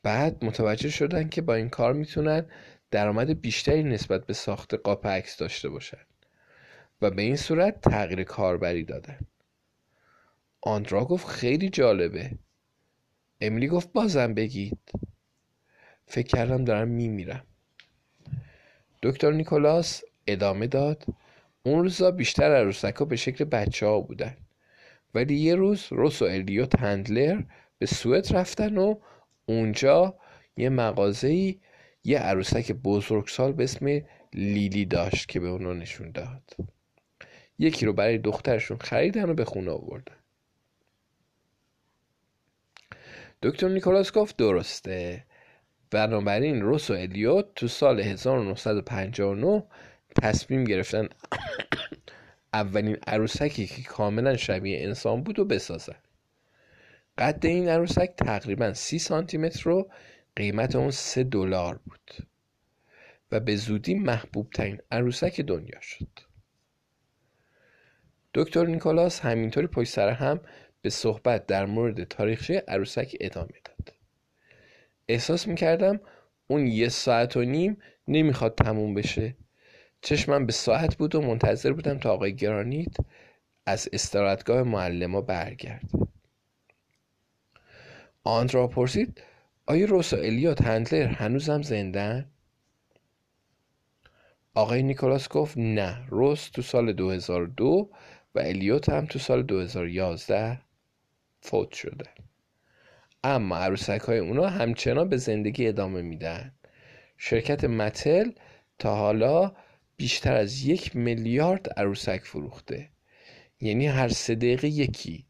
بعد متوجه شدن که با این کار می‌تونن درآمد بیشتری نسبت به ساخت قاپ عکس داشته باشن و به این صورت تغییر کاربری دادن. آندرا گفت خیلی جالبه. امیلی گفت بازم بگید. فکر کردم دارم میمیرم. دکتر نیکولاس ادامه داد. اون روزا بیشتر عروسک ها به شکل بچه ها بودن. ولی یه روز روس و الیوت هندلر به سوئد رفتن و اونجا یه مغازه‌ای یه عروسک بزرگسال به اسم لیلی داشت که به اونا نشون داد. یکی رو برای دخترشون خریدن و به خونه آوردن. دکتر نیکولاس گفت درسته. بنابراین روس و الیوت تو سال 1959 تصمیم گرفتن اولین عروسکی که کاملا شبیه انسان بود و بسازن. قد این عروسک تقریبا سی سانتی متر و قیمت اون سه دلار بود و به زودی محبوب ترین عروسک دنیا شد. دکتر نیکولاس همینطوری پشت سر هم به صحبت در مورد تاریخچه عروسک ادامه داد. احساس می‌کردم اون یه ساعت و نیم نمی‌خواد تموم بشه. چشمم به ساعت بود و منتظر بودم تا آقای گرانیت از استراحتگاه معلما برگرد آندرا پرسید آیا روسا الیات هندلر هنوزم زندن؟ آقای نیکولاس گفت نه روس تو سال 2002 و الیوت هم تو سال 2011 فوت شده. اما عروسک های اونا همچنان به زندگی ادامه میدن. شرکت متل تا حالا بیشتر از یک میلیارد عروسک فروخته. یعنی هر سه دقیقه یکی.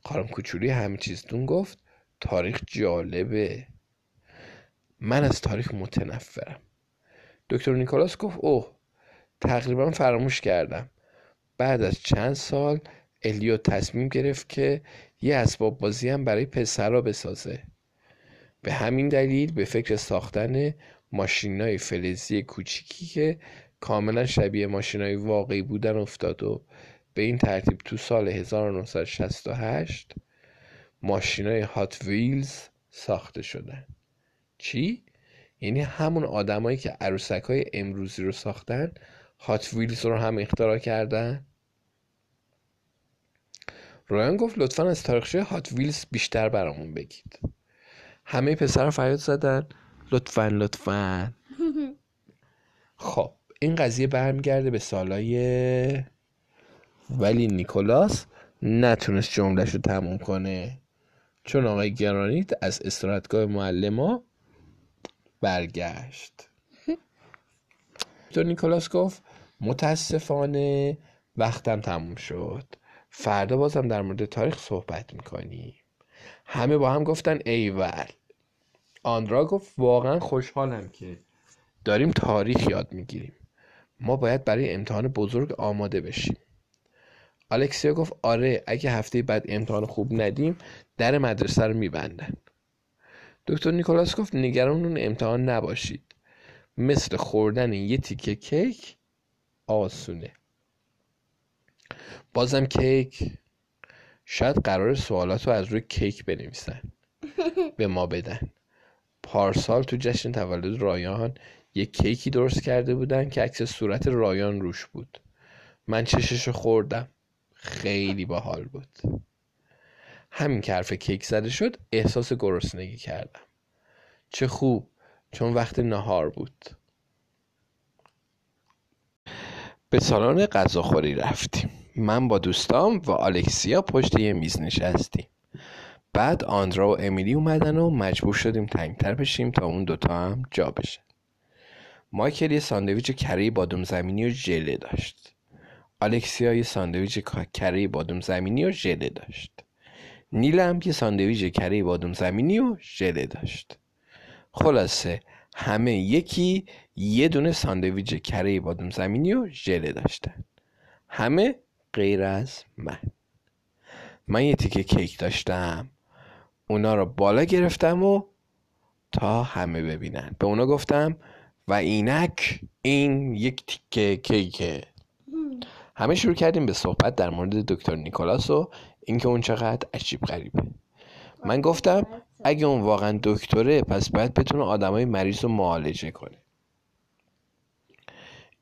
خانم کوچولی همه چیزتون گفت. تاریخ جالبه. من از تاریخ متنفرم. دکتر نیکولاس گفت اوه تقریبا فراموش کردم. بعد از چند سال الیو تصمیم گرفت که یه اسباب بازی هم برای پسرا بسازه. به همین دلیل به فکر ساختن ماشینای فلزی کوچیکی که کاملا شبیه ماشینای واقعی بودن افتاد و به این ترتیب تو سال 1968 ماشینای هات ویلز ساخته شدن چی؟ یعنی همون آدمایی که عروسک های امروزی رو ساختن هات ویلز رو هم اختراع کردن؟ رویان گفت لطفا از تاریخچه هات ویلز بیشتر برامون بگید. همه پسر فریاد زدن لطفا لطفا. خب این قضیه برمیگرده به سالای ولی نیکولاس. نتونست جملهش رو تموم کنه. چون آقای گرانیت از استراحتگاه معلما برگشت. تو نیکولاس گفت متاسفانه وقتم تموم شد. فردا بازم در مورد تاریخ صحبت می‌کنیم. همه با هم گفتن ایول. آندرا گفت واقعا خوشحالم که داریم تاریخ یاد می‌گیریم. ما باید برای امتحان بزرگ آماده بشیم. الکسیا گفت آره اگه هفته بعد امتحان خوب ندیم در مدرسه رو میبندن. دکتر نیکولاس گفت نگران اون امتحان نباشید. مثل خوردن یه تیکه کیک آسونه. بازم کیک. شاید قرار سوالات رو از روی کیک بنویسن. به ما بدن. پارسال تو جشن تولد رایان یه کیکی درست کرده بودن که عکس صورت رایان روش بود. من چشش خوردم. خیلی باحال بود. همین که حرف کیک زده شد احساس گرسنگی کردم. چه خوب چون وقت نهار بود. به سالن غذاخوری رفتیم. من با دوستام و آلکسیا پشت یه میز نشستیم. بعد آندرا و امیلی اومدن و مجبور شدیم تنگتر بشیم تا اون دوتا هم جا بشه مایکل یه ساندویچ کره بادوم زمینی و ژله داشت. الکسیا یه ساندویچ کره بادوم زمینی و ژله داشت. نیل هم یه ساندویچ کره بادوم زمینی و ژله داشت. خلاصه همه یکی یه دونه ساندویچ کره بادوم زمینی و ژله داشتن. همه غیر از من. من یه تیکه کیک داشتم. اونا رو بالا گرفتم و تا همه ببینن. به اونا گفتم و اینک این یک تیکه کیکه. همه شروع کردیم به صحبت در مورد دکتر نیکولاس و اینکه اون چقدر عجیب غریبه. من گفتم اگه اون واقعا دکتره پس باید بتونه آدمای مریض رو معالجه کنه.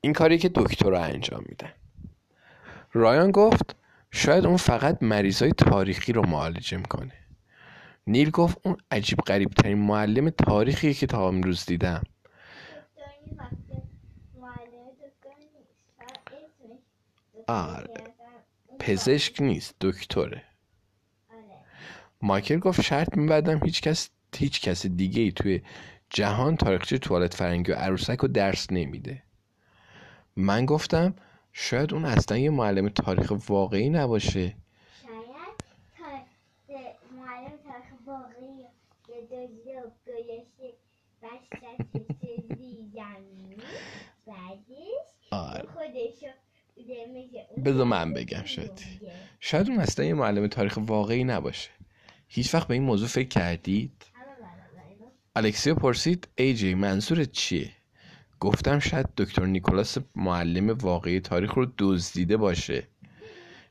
این کاری که دکتر رو انجام میدن. رایان گفت شاید اون فقط مریضای تاریخی رو معالجه می‌کنه. نیل گفت اون عجیب غریب ترین معلم تاریخی که تا امروز دیدم. آره پزشک نیست دکتره. مایکل گفت شرط میبدم هیچ کس هیچ کس دیگه ای توی جهان تاریخچه توالت فرنگی و عروسک رو درس نمیده. من گفتم شاید اون اصلا یه معلم تاریخ واقعی نباشه. شاید بذار من بگم شاید شاید اون اصلا یه معلم تاریخ واقعی نباشه. هیچ وقت به این موضوع فکر کردید؟ الکسیو پرسید ای جی منظورت چیه؟ گفتم شاید دکتر نیکولاس معلم واقعی تاریخ رو دزدیده باشه.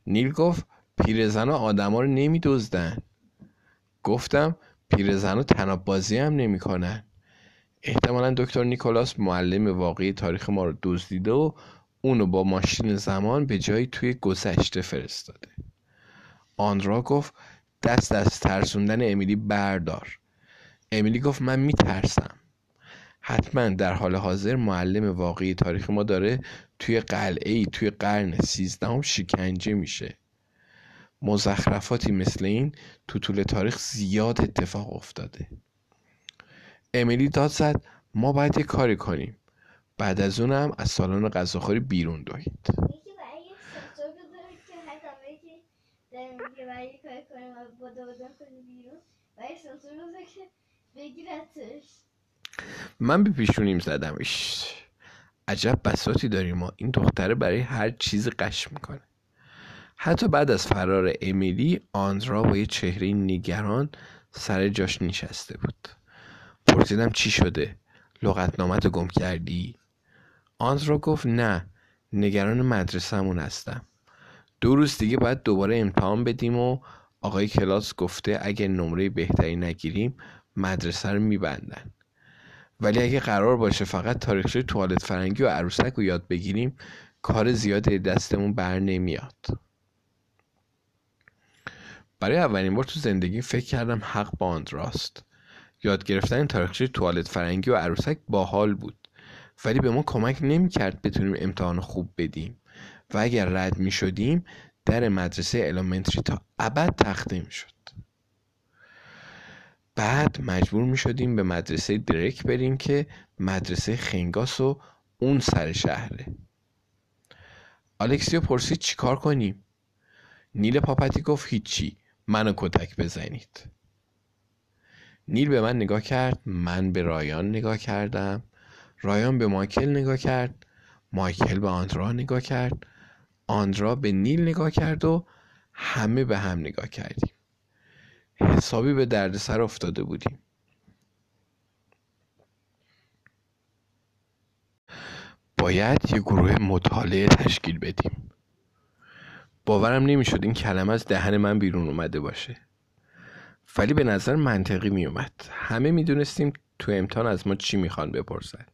نیل گفت پیرزنا آدما رو نمیدزدن. گفتم پیرزنا تناب بازی هم نمی‌کنن. احتمالا دکتر نیکولاس معلم واقعی تاریخ ما رو دزدیده و اونو با ماشین زمان به جایی توی گذشته فرستاده. آندرا گفت دست از ترسوندن امیلی بردار. امیلی گفت من میترسم. حتما در حال حاضر معلم واقعی تاریخ ما داره توی قلعه ای توی قرن سیزدهم شکنجه میشه. مزخرفاتی مثل این تو طول تاریخ زیاد اتفاق افتاده. امیلی داد زد ما باید یه کاری کنیم. بعد از اونم از سالن غذاخوری بیرون دوید. من به پیشونیم زدمش عجب بساتی داریم ما. این دختره برای هر چیز قش می‌کنه. حتی بعد از فرار امیلی آندرا با یه چهره نگران سر جاش نشسته بود. پرسیدم چی شده؟ لغتنامت گم کردی؟ آندرا گفت نه نگران مدرسهمون هستم. دو روز دیگه باید دوباره امتحان بدیم و آقای کلاس گفته اگه نمره بهتری نگیریم مدرسه رو میبندن. ولی اگه قرار باشه فقط تاریخچه توالت فرنگی و عروسک رو یاد بگیریم کار زیادی دستمون بر نمیاد. برای اولین بار تو زندگی فکر کردم حق با راست. یاد گرفتن تاریخچه توالت فرنگی و عروسک باحال بود. ولی به ما کمک نمی‌کرد بتونیم امتحان خوب بدیم. و اگر رد می شدیم در مدرسه الامنتری تا ابد تخته می شد بعد مجبور می شدیم به مدرسه درک بریم که مدرسه خنگاس و اون سر شهره. الکسیو پرسید چیکار کنیم؟ نیل پاپتی گفت هیچی منو کتک بزنید. نیل به من نگاه کرد من به رایان نگاه کردم. رایان به مایکل نگاه کرد مایکل به آندرا نگاه کرد آندرا به نیل نگاه کرد و همه به هم نگاه کردیم. حسابی به دردسر افتاده بودیم. باید یه گروه مطالعه تشکیل بدیم. باورم نمی‌شد این کلمه از دهن من بیرون اومده باشه. ولی به نظر منطقی میومد همه می‌دونستیم تو امتحان از ما چی می‌خوان بپرسن.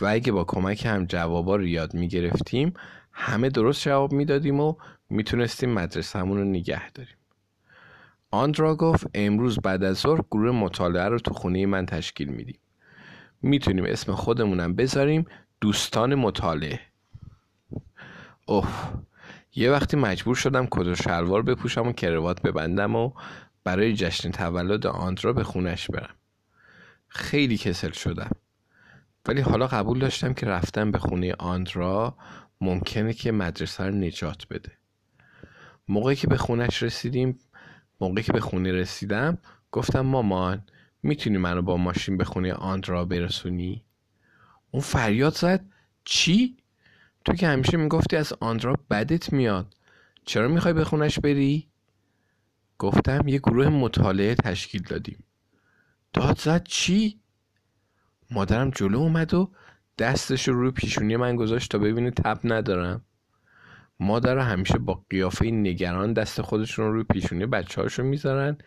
و اگه با کمک هم جوابا رو یاد می‌گرفتیم همه درست جواب می‌دادیم و می‌تونستیم مدرسهمون رو نگه داریم. آندرا گفت امروز بعد از ظهر گروه مطالعه رو تو خونه من تشکیل میدیم. می‌تونیم اسم خودمونم بذاریم دوستان مطالعه. اوه یه وقتی مجبور شدم کت و شلوار بپوشم و کروات ببندم و برای جشن تولد آندرا به خونش برم. خیلی کسل شدم. ولی حالا قبول داشتم که رفتم به خونه آندرا ممکنه که مدرسه رو نجات بده. موقعی که به خونش رسیدیم موقعی که به خونه رسیدم گفتم مامان می‌تونی منو با ماشین به خونه آندرا برسونی؟ اون فریاد زد چی؟ تو که همیشه می‌گفتی از آندرا بدت میاد. چرا می‌خوای به خونش بری؟ گفتم یه گروه مطالعه تشکیل دادیم. داد زد چی؟ مادرم جلو اومد و دستش رو روی پیشونی من گذاشت تا ببینه تب ندارم. مادر همیشه با قیافه نگران دست خودشون رو روی پیشونی بچه هاشون می‌ذارن.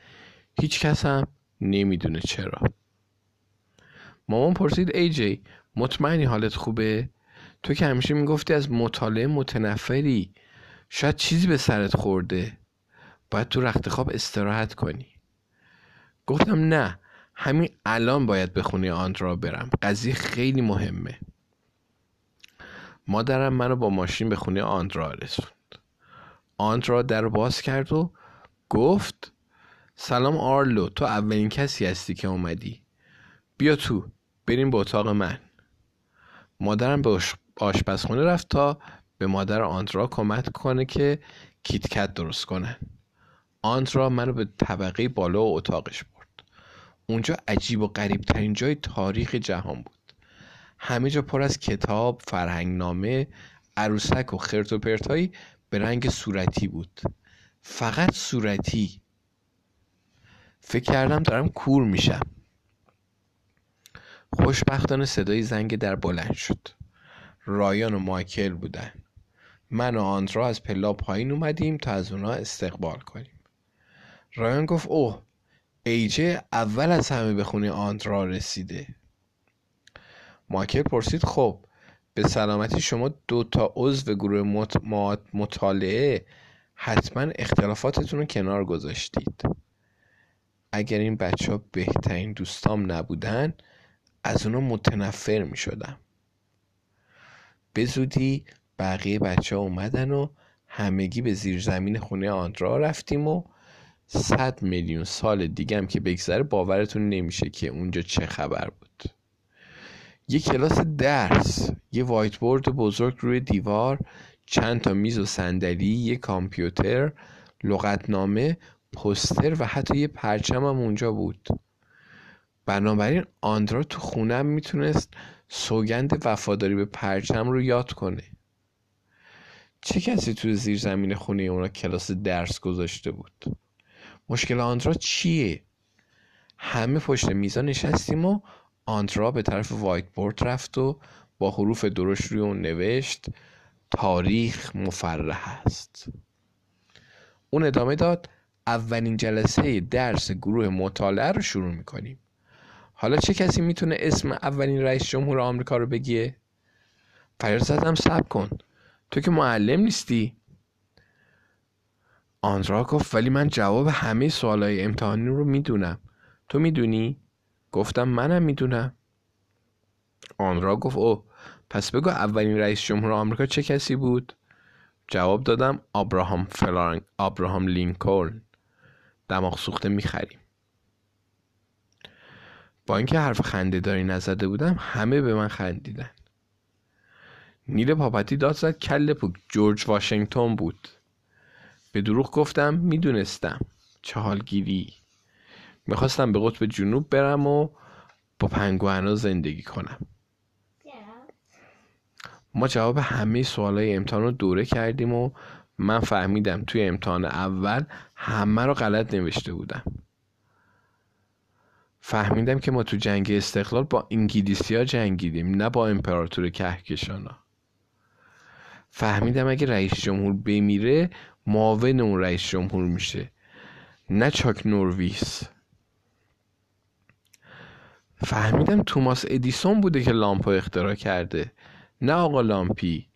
هیچ کس هم نمی‌دونه چرا. مامان پرسید ای جی مطمئنی حالت خوبه؟ تو که همیشه می‌گفتی از مطالعه متنفری. شاید چیزی به سرت خورده. باید تو رخت خواب استراحت کنی. گفتم نه همین الان باید به خونه آندرا برم. قضیه خیلی مهمه. مادرم منو با ماشین به خونه آندرا رسوند. آندرا در باز کرد و گفت سلام آرلو تو اولین کسی هستی که اومدی. بیا تو بریم به اتاق من. مادرم به آشپزخونه رفت تا به مادر آندرا کمک کنه که کیتکت درست کنه آندرا منو به طبقه بالا و اتاقش اونجا عجیب و غریب ترین جای تاریخ جهان بود. همه جا پر از کتاب، فرهنگنامه، عروسک و خرت و پرتایی به رنگ صورتی بود. فقط صورتی. فکر کردم دارم کور میشم. خوشبختانه صدای زنگ در بلند شد. رایان و مایکل بودن. من و آندرا از پلا پایین اومدیم تا از اونا استقبال کنیم. رایان گفت اوه ایجه اول از همه به خونه آندرا رسیده. مایکل پرسید خب به سلامتی شما دو تا عضو گروه مطالعه حتما اختلافاتتون رو کنار گذاشتید. اگر این بچه ها بهترین دوستام نبودن از اونا متنفر می شدم به زودی بقیه بچه ها اومدن و همگی به زیر زمین خونه آندرا رفتیم و صد میلیون سال دیگم که بگذره باورتون نمیشه که اونجا چه خبر بود. یه کلاس درس یه وایت بورد بزرگ روی دیوار چند تا میز و صندلی یه کامپیوتر لغتنامه پستر و حتی یه پرچم هم اونجا بود. بنابراین آندرا تو خونم می‌تونست سوگند وفاداری به پرچم رو یاد کنه. چه کسی تو زیر زمین خونه اونا کلاس درس گذاشته بود؟ مشکل آندرا چیه همه پشت میزا نشستیم و آندرا به طرف وایت بورد رفت و با حروف درشت روی اون نوشت تاریخ مفرح است اون ادامه داد اولین جلسه درس گروه مطالعه رو شروع می‌کنیم حالا چه کسی می‌تونه اسم اولین رئیس جمهور آمریکا رو بگیه؟ فریاد زدم سب کن تو که معلم نیستی؟ آندرا گفت ولی من جواب همه سوالای امتحانی رو می‌دونم. تو می‌دونی؟ گفتم منم می‌دونم. آندرا گفت او پس بگو اولین رئیس جمهور آمریکا چه کسی بود؟ جواب دادم آبراهام فلانگ آبراهام لینکلن. دماغ سوخته می‌خریم. با اینکه حرف خنده داری نزده بودم همه به من خندیدن. نیل پاپتی داد زد کل پوک جورج واشنگتن بود. به دروغ گفتم می‌دونستم. چهالگیری. می‌خواستم به قطب جنوب برم و با پنگوانا زندگی کنم. ما جواب همه سوالای امتحان رو دوره کردیم و من فهمیدم توی امتحان اول همه رو غلط نوشته بودم. فهمیدم که ما تو جنگ استقلال با انگلیسی ها جنگیدیم نه با امپراتور کهکشان ها. فهمیدم اگه رئیس جمهور بمیره معاون اون رئیس جمهور میشه نه چاک نورویس. فهمیدم توماس ادیسون بوده که لامپو اختراع کرده نه آقا لامپی.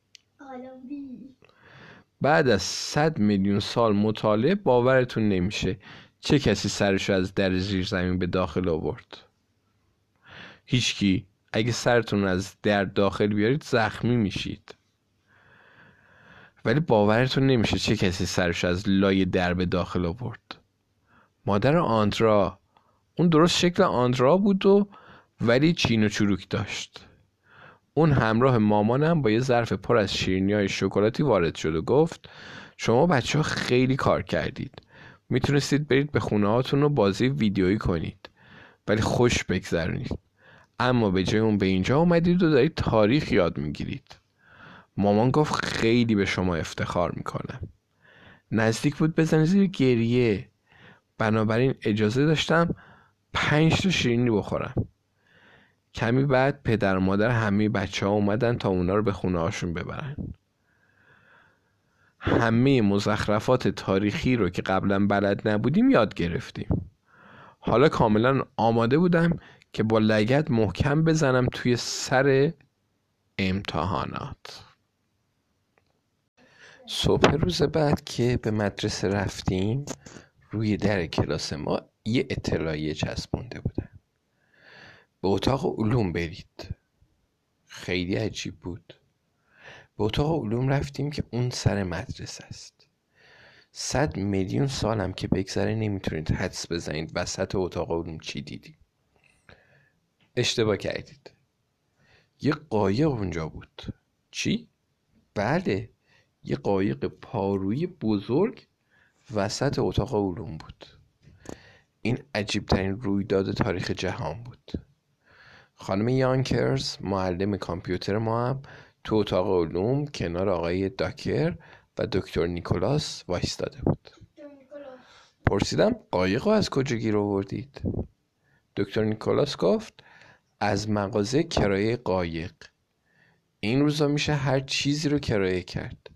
بعد از صد میلیون سال مطالعه باورتون نمیشه چه کسی سرشو از در زیر زمین به داخل آورد. هیچکی. اگه سرتون از در داخل بیارید زخمی میشید. ولی باورتون نمیشه چه کسی سرش از لای در به داخل آورد. مادر آندرا اون درست شکل آندرا بود و ولی چین و چروک داشت. اون همراه مامانم با یه ظرف پر از شیرینی های شکلاتی وارد شد و گفت شما بچه ها خیلی کار کردید. می‌تونستید برید به خونه هاتون رو بازی ویدیویی کنید. ولی خوش بگذرونید. اما به جای اون به اینجا اومدید و دارید تاریخ یاد می‌گیرید. مامان گفت خیلی به شما افتخار می‌کنم نزدیک بود بزن زیر گریه. بنابراین اجازه داشتم پنج تا شیرینی بخورم. کمی بعد پدر و مادر همه بچه ها اومدن تا اونا رو به خونه هاشون ببرن. همه مزخرفات تاریخی رو که قبلا بلد نبودیم یاد گرفتیم. حالا کاملا آماده بودم که با لگت محکم بزنم توی سر امتحانات. صبح روز بعد که به مدرسه رفتیم روی در کلاس ما یه اطلاعیه چسبونده بودن به اتاق علوم برید. خیلی عجیب بود. به اتاق علوم رفتیم که اون سر مدرسه است. صد میلیون سالم که بگذره نمی‌تونید حدس بزنید وسط اتاق علوم چی دیدیم اشتباه کردید. یه قایق اونجا بود. چی؟ بله. یه قایق پارویی بزرگ وسط اتاق علوم بود. این عجیبترین رویداد تاریخ جهان بود. خانم یانکرز معلم کامپیوتر ما هم تو اتاق علوم کنار آقای داکر و دکتر نیکولاس وایستاده بود. پرسیدم قایق از کجا گیر آوردید؟ دکتر نیکولاس گفت از مغازه کرایه قایق. این روزا میشه هر چیزی رو کرایه کرد.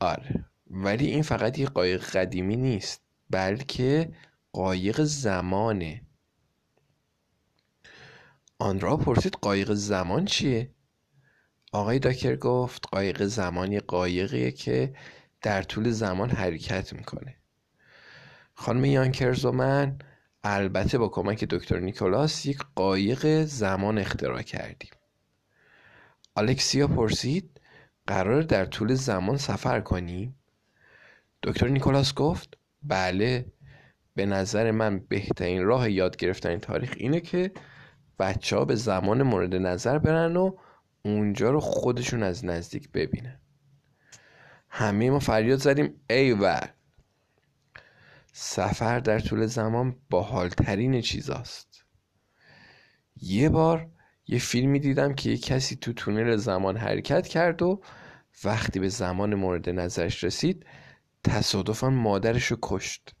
آره. ولی این فقط یه قایق قدیمی نیست بلکه قایق زمانه. آن پرسید قایق زمان چیه؟ آقای داکر گفت قایق زمان یه قایقیه که در طول زمان حرکت می‌کنه. خانم یانکرز و من البته با کمک دکتر نیکولاس یک قایق زمان اختراع کردیم. الکسیا پرسید قرار در طول زمان سفر کنیم دکتر نیکولاس گفت بله به نظر من بهترین راه یاد گرفتن تاریخ اینه که بچه ها به زمان مورد نظر برن و اونجا رو خودشون از نزدیک ببینن. همه ما فریاد زدیم ای و سفر در طول زمان باحالترین چیزاست. یه بار یه فیلمی دیدم که یه کسی تو تونل زمان حرکت کرد و وقتی به زمان مورد نظرش رسید تصادفا مادرش رو کشت.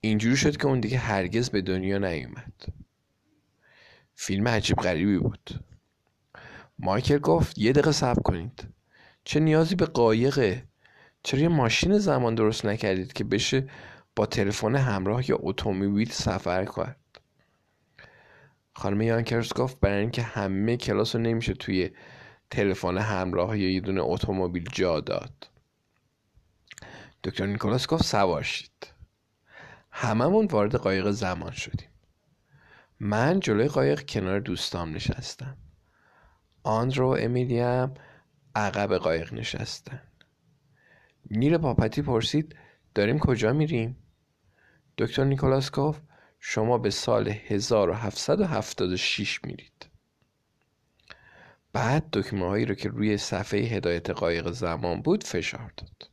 اینجوری شد که اون دیگه هرگز به دنیا نیومد. فیلم عجیب غریبی بود. مایکل گفت یه دقیقه صبر کنید. چه نیازی به قایقه؟ چرا یه ماشین زمان درست نکردید که بشه با تلفن همراه یا اتومبیل سفر کرد؟ خانم یانکرز گفت برای اینکه همه کلاس رو نمیشه توی تلفن همراه یا یه دونه اتومبیل جا داد. دکتر نیکولاس گفت سوار شید هممون وارد قایق زمان شدیم. من جلوی قایق کنار دوستام نشستم. آندرو و امیلی هم عقب قایق نشستن. نیل پاپتی پرسید داریم کجا میریم؟ دکتر نیکولاس گفت شما به سال 1776 میرید. بعد دکمه هایی رو که روی صفحه هدایت قایق زمان بود فشار داد.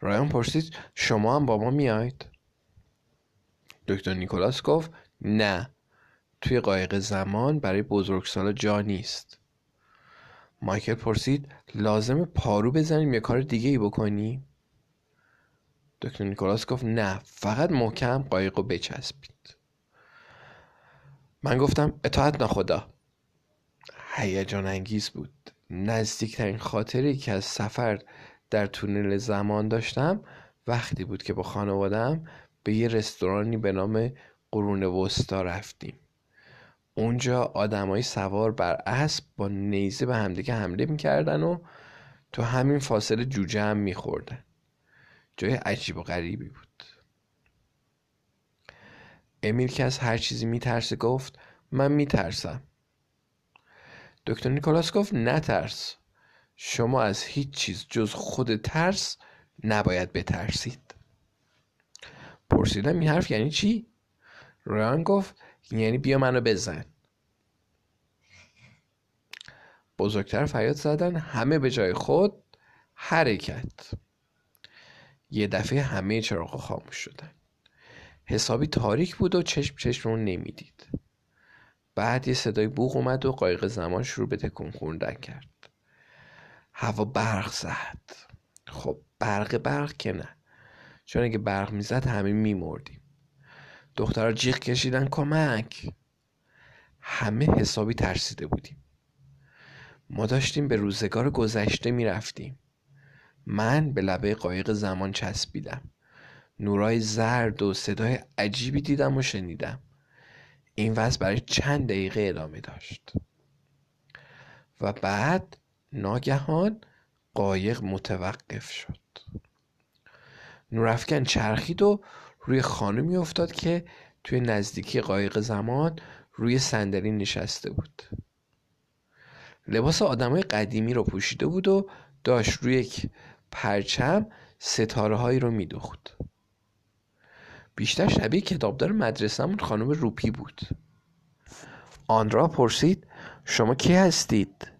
رایان پرسید شما هم با ما میاید دکتر نیکولاس گفت نه توی قایق زمان برای بزرگسالا جا نیست. مایکل پرسید لازم پارو بزنیم یه کار دیگه ای بکنیم؟ دکتر نیکولاس گفت نه فقط محکم قایق رو بچسبید. من گفتم اطاعت نخدا هیجان انگیز بود. نزدیکترین خاطری که از سفر در تونل زمان داشتم وقتی بود که با خانوادم به یه رستورانی به نام قرون وسطا رفتیم. اونجا آدمای سوار بر اسب با نیزه به همدیگه حمله می‌کردن و تو همین فاصله جوجه هم میخوردن جای عجیب و غریبی بود. امیل که از هر چیزی میترسه گفت من میترسم. دکتر نیکولاس گفت نترس. شما از هیچ چیز جز خود ترس نباید بترسید. پرسیدم این حرف یعنی چی؟ رایان گفت یعنی بیا منو بزن. بزرگتر فریاد زدن همه به جای خود حرکت. یه دفعه همه چراغ خاموش شدن. حسابی تاریک بود و چشم چشمون نمی‌دید. بعد یه صدای بوغ اومد و قایق زمان شروع به تکون خوردن کرد. هوا برق زد. خب برق برق که نه. چون اگه برق می‌زد همه میمردیم. دخترها جیغ کشیدن کمک. همه حسابی ترسیده بودیم. ما داشتیم به روزگار گذشته می‌رفتیم. من به لبه قایق زمان چسبیدم. نورای زرد و صدای عجیبی دیدم و شنیدم. این وضع برای چند دقیقه ادامه داشت. و بعد ناگهان قایق متوقف شد. نورافکن چرخید و روی خانمی افتاد که توی نزدیکی قایق زمان روی صندلی نشسته بود. لباس آدمای قدیمی رو پوشیده بود و داشت روی یک پرچم ستاره هایی رو میدوخت. بیشتر شبیه کتابدار مدرسهمون خانم روپی بود. آندرا پرسید شما کی هستید؟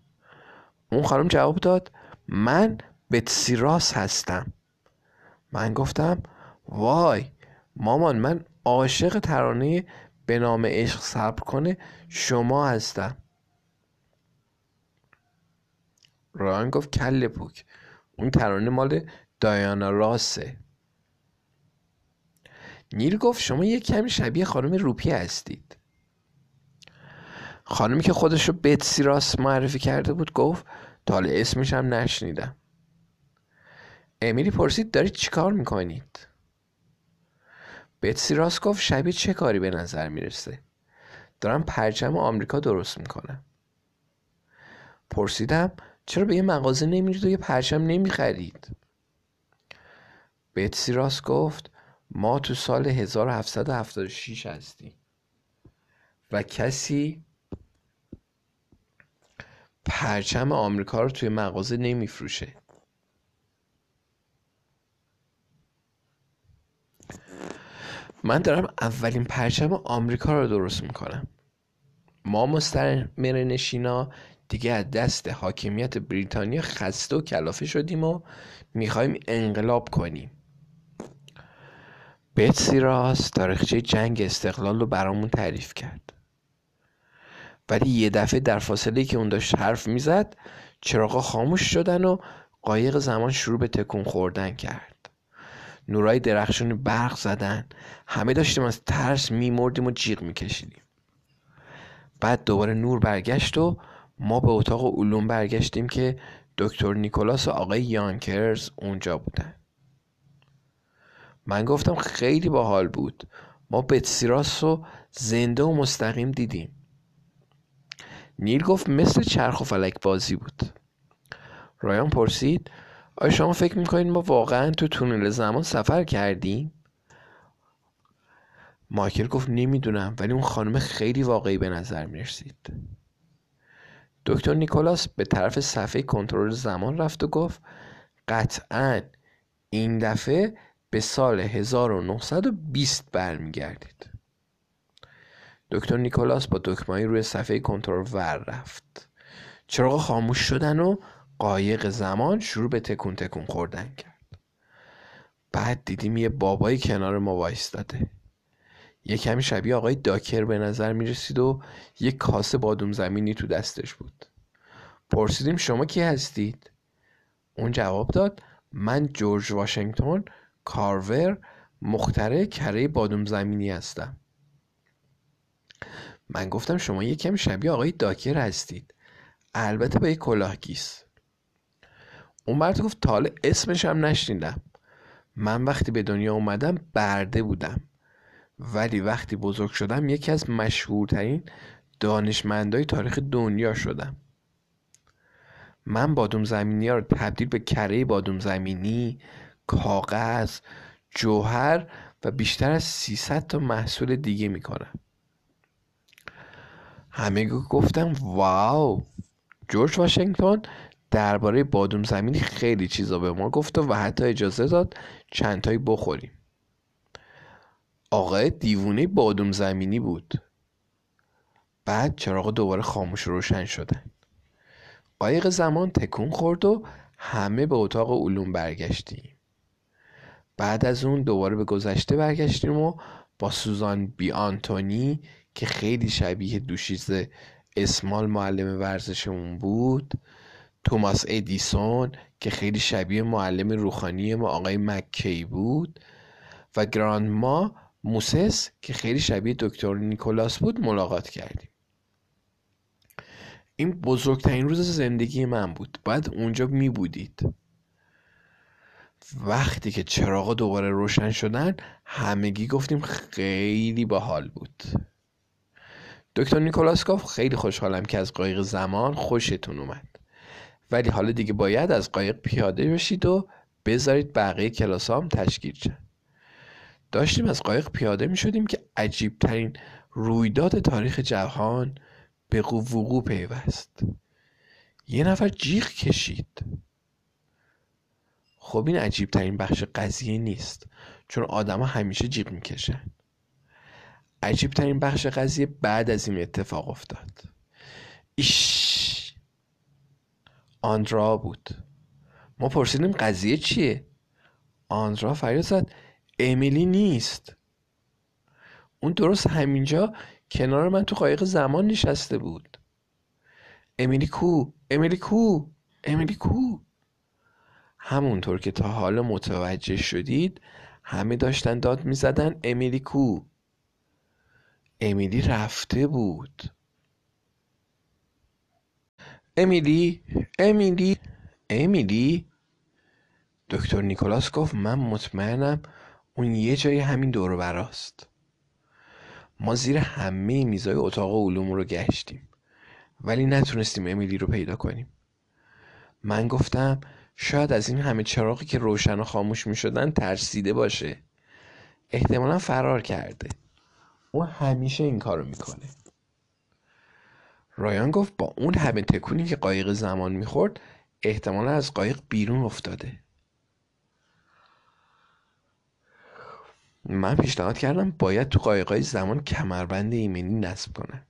اون خانم جواب داد من بتسیراس هستم. من گفتم وای مامان من عاشق ترانه به نام عشق صبر کنه شما هستم. رایان گفت کل پوک اون ترانه مال دایانا راسه. نیل گفت شما یک کمی شبیه خانم روپی هستید. خانمی که خودش رو بتسی راست معرفی کرده بود گفت تا حالا اسمش هم نشنیدم. امیلی پرسید دارید چیکار می‌کنید? بتسی راست گفت شبیه چه کاری به نظر می‌رسه؟ دارم پرچم آمریکا درست می‌کنم. پرسیدم چرا به یه مغازه نمیرید و یه پرچم نمی‌خرید؟ بتسی راست گفت ما تو سال 1776 هستیم. و کسی پرچم آمریکا رو توی مغازه نمیفروشه. من دارم اولین پرچم آمریکا رو درست می‌کنم. ما مستمر نشینا دیگه از دست حاکمیت بریتانیا خسته و کلافه شدیم و می‌خوایم انقلاب کنیم. بتسی راست تاریخچه جنگ استقلال رو برامون تعریف کرد. ولی یه دفعه در فاصله که اون داشت حرف می‌زد چراغا خاموش شدن و قایق زمان شروع به تکون خوردن کرد. نورای درخشانی برق زدن. همه داشتیم از ترس میمردیم و جیغ میکشیدیم. بعد دوباره نور برگشت و ما به اتاق علوم برگشتیم که دکتر نیکولاس و آقای یانکرز اونجا بودن. من گفتم خیلی باحال بود. ما بتسیراس رو زنده و مستقیم دیدیم. نیل گفت مثل چرخ و فلک بازی بود. رایان پرسید آیا شما فکر می‌کنید ما واقعا تو تونل زمان سفر کردیم؟ مایکل گفت نمی‌دونم ولی اون خانم خیلی واقعی به نظر می‌رسید. دکتر نیکولاس به طرف صفحه کنترل زمان رفت و گفت قطعا این دفعه به سال 1920 برمیگردید. دکتر نیکولاس با دکمه‌ای روی صفحه کنترل ور رفت. چراغ خاموش شدن و قایق زمان شروع به تکون تکون خوردن کرد. بعد دیدیم یه بابایی کنار ما وایستاده. یه کمی شبیه آقای داکر به نظر می رسید و یه کاسه بادوم زمینی تو دستش بود. پرسیدیم شما کی هستید؟ اون جواب داد من جورج واشنگتن کارور مختره کره بادوم زمینی هستم. من گفتم شما یه کمی شبیه آقای داکر هستید. البته با یه کلاهگیس اون مرد گفت تا اسمش هم نشنیدم. من وقتی به دنیا اومدم برده بودم. ولی وقتی بزرگ شدم یکی از مشهورترین دانشمندای تاریخ دنیا شدم. من بادوم زمینی ها رو تبدیل به کره بادوم زمینی کاغذ جوهر و بیشتر از 300 تا محصول دیگه می‌کنم. همه گفتم واو! جورج واشنگتن درباره بادوم زمینی خیلی چیزا به ما گفت و حتی اجازه داد چند تایی بخوریم. آقای دیوونه بادوم زمینی بود. بعد چراغ دوباره خاموش روشن شدن قایق زمان تکون خورد و همه به اتاق علوم برگشتیم. بعد از اون دوباره به گذشته برگشتیم و با سوزان بی آنتونی که خیلی شبیه دوشیز اسمال معلم ورزشمون بود توماس ادیسون که خیلی شبیه معلم روحانی ما آقای مکی بود و گراندما موسس که خیلی شبیه دکتر نیکولاس بود ملاقات کردیم. این بزرگترین روز زندگی من بود. بعد اونجا می بودید. وقتی که چراغ دوباره روشن شدن همگی گفتیم خیلی باحال بود. دکتر نیکولاس گفت خیلی خوشحالم که از قایق زمان خوشتون اومد. ولی حالا دیگه باید از قایق پیاده بشید و بذارید بقیه کلاس هم تشکیل شد داشتیم از قایق پیاده می شدیم که عجیب ترین رویداد تاریخ جهان به وقوع پیوست. یه نفر جیغ کشید. خب این عجیب ترین بخش قضیه نیست چون آدما همیشه جیغ می‌کشن عجیب ترین بخش قضیه بعد از این اتفاق افتاد. ایش آندرا بود. ما پرسیدیم قضیه چیه؟ آندرا فریاد زد امیلی نیست. اون درست همینجا کنار من تو قایق زمان نشسته بود. امیلی کو؟ امیلی کو؟ امیلی کو؟ همونطور که تا حالا متوجه شدید همه داشتن داد می‌زدن امیلی کو. امیلی رفته بود. امیلی امیلی امیلی. دکتر نیکولاس گفت من مطمئنم اون یه جای همین دور براست. ما زیر همه میزای اتاق علوم رو گشتیم. ولی نتونستیم امیلی رو پیدا کنیم. من گفتم شاید از این همه چراغی که روشن و خاموش می شدن ترسیده باشه. احتمالا فرار کرده. او همیشه این کارو می‌کنه. رایان گفت با اون همه تکونی که قایق زمان می‌خورد احتمالا از قایق بیرون افتاده. من پیشنهاد کردم باید تو قایقای زمان کمربند ایمنی نصب کنن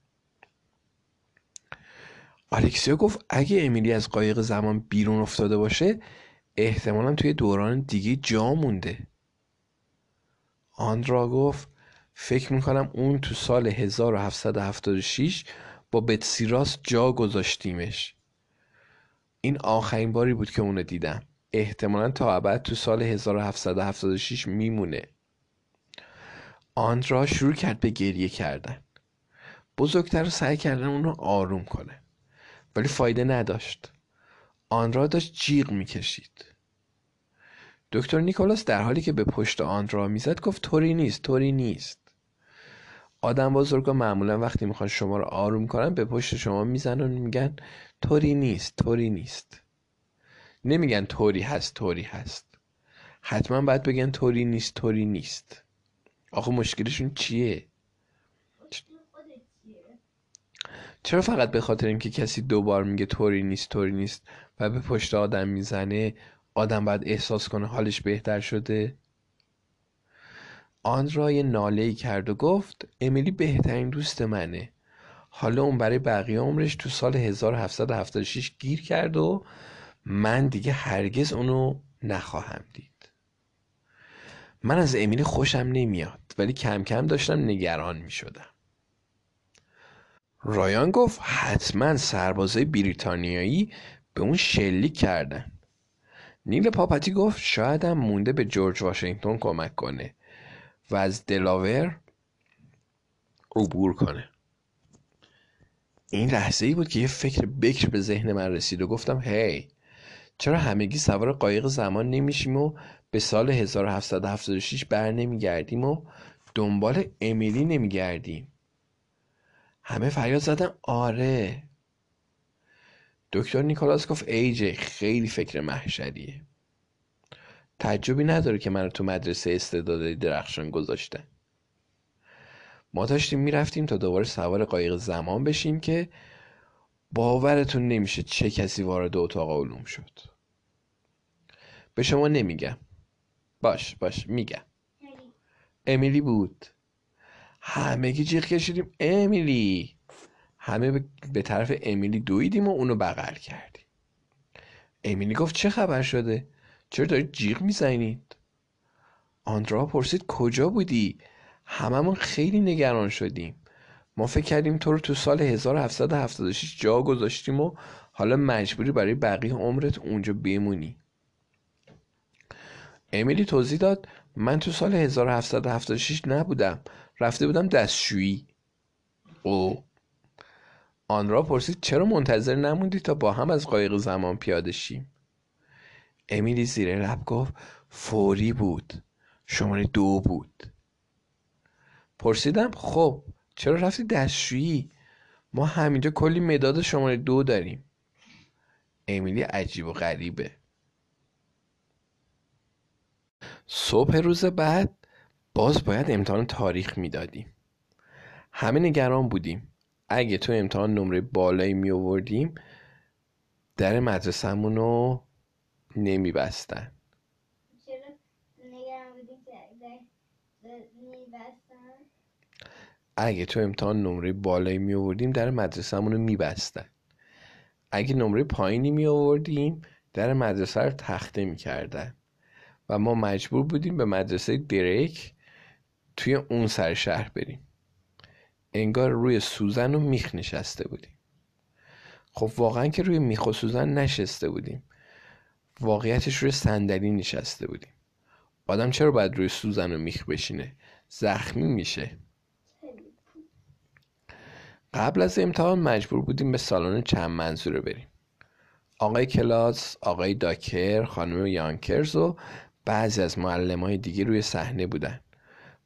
آلکسیو گفت اگه امیلی از قایق زمان بیرون افتاده باشه احتمالا توی دوران دیگه جا مونده. آندرا گفت فکر می‌کنم اون تو سال 1776 با بتسیراس جا گذاشتیمش. این آخرین باری بود که اونو دیدم. احتمالا تا ابد تو سال 1776 میمونه. آندرا شروع کرد به گریه کردن. بزرگتر سعی کردن اون رو آروم کنه. ولی فایده نداشت. آندرا داشت جیغ می‌کشید. دکتر نیکولاس در حالی که به پشت آندرا می‌زد گفت طوری نیست طوری نیست. آدم بزرگا معمولا وقتی می‌خوان شما رو آروم کنن به پشت شما می‌زنن و میگن طوری نیست طوری نیست. نمیگن طوری هست طوری هست. حتما باید بگن طوری نیست طوری نیست. آخه مشکلشون چیه؟ چرا فقط به خاطر اینکه کسی دوبار میگه طوری نیست طوری نیست و به پشت آدم می‌زنه آدم باید احساس کنه حالش بهتر شده؟ آندرا یه ناله کرد و گفت امیلی بهترین دوست منه. حالا اون برای بقیه عمرش تو سال 1776 گیر کرد و من دیگه هرگز اونو نخواهم دید. من از امیلی خوشم نمیاد ولی کم کم داشتم نگران می شدم رایان گفت حتما سربازای بریتانیایی به اون شلیک کردن. نیل پاپتی گفت شاید هم مونده به جورج واشنگتن کمک کنه و از دلاور عبور کنه. این لحظه ای بود که یه فکر بکر به ذهن من رسید و گفتم هی چرا همگی سوار قایق زمان نمیشیم و به سال 1776 بر نمیگردیم و دنبال امیلی نمیگردیم؟ همه فریاد زدن. آره. دکتر نیکولاس گفت ایجه خیلی فکر محشریه. تعجبی نداره که من تو مدرسه استعدادی درخشان گذاشتن. ما داشتیم می‌رفتیم تا دوباره سوار قایق زمان بشیم که باورتون نمیشه چه کسی وارد اتاق علوم شد. به شما نمیگم. باش باش میگم. امیلی بود. همگی جیغ کشیدیم امیلی. همه به طرف امیلی دویدیم و اونو بغل کردیم. امیلی گفت چه خبر شده؟ چرا دارید جیغ می‌زنید؟ آندرا پرسید کجا بودی؟ هممون خیلی نگران شدیم. ما فکر کردیم تو رو تو سال 1776 جا گذاشتیم و حالا مجبوری برای بقیه عمرت اونجا بمونی. امیلی توضیح داد من تو سال 1776 نبودم. رفته بودم دستشویی. او آن را پرسید چرا منتظر نموندی تا با هم از قایق زمان پیاده شیم؟ امیلی زیر لب گفت فوری بود. شماره دو بود. پرسیدم خب چرا رفتی دستشویی؟ ما همینجا کلی مداد شماره دو داریم. امیلی عجیب و غریبه. صبح روز بعد باز باید امتحان تاریخ می‌دادیم. همه نگران بودیم. اگه تو امتحان نمره بالایی می آوردیم در مدرسهمون رو نمی بستن اگه تو امتحان نمره بالایی می آوردیم در مدرسهمون رو می بستن اگه نمره پایینی می آوردیم در مدرسه رو تخته می کردن و ما مجبور بودیم به مدرسه دریک توی اون سر شهر بریم. انگار روی سوزن و میخ نشسته بودیم. خب واقعا که روی میخ و سوزن نشسته بودیم. واقعیتش روی صندلی نشسته بودیم. آدم چرا باید روی سوزن و میخ بشینه؟ زخمی میشه. قبل از امتحان مجبور بودیم به سالن چند منظوره بریم. آقای کلاس، آقای داکر، خانم یانکرز و بعضی از معلم های دیگه روی صحنه بودن.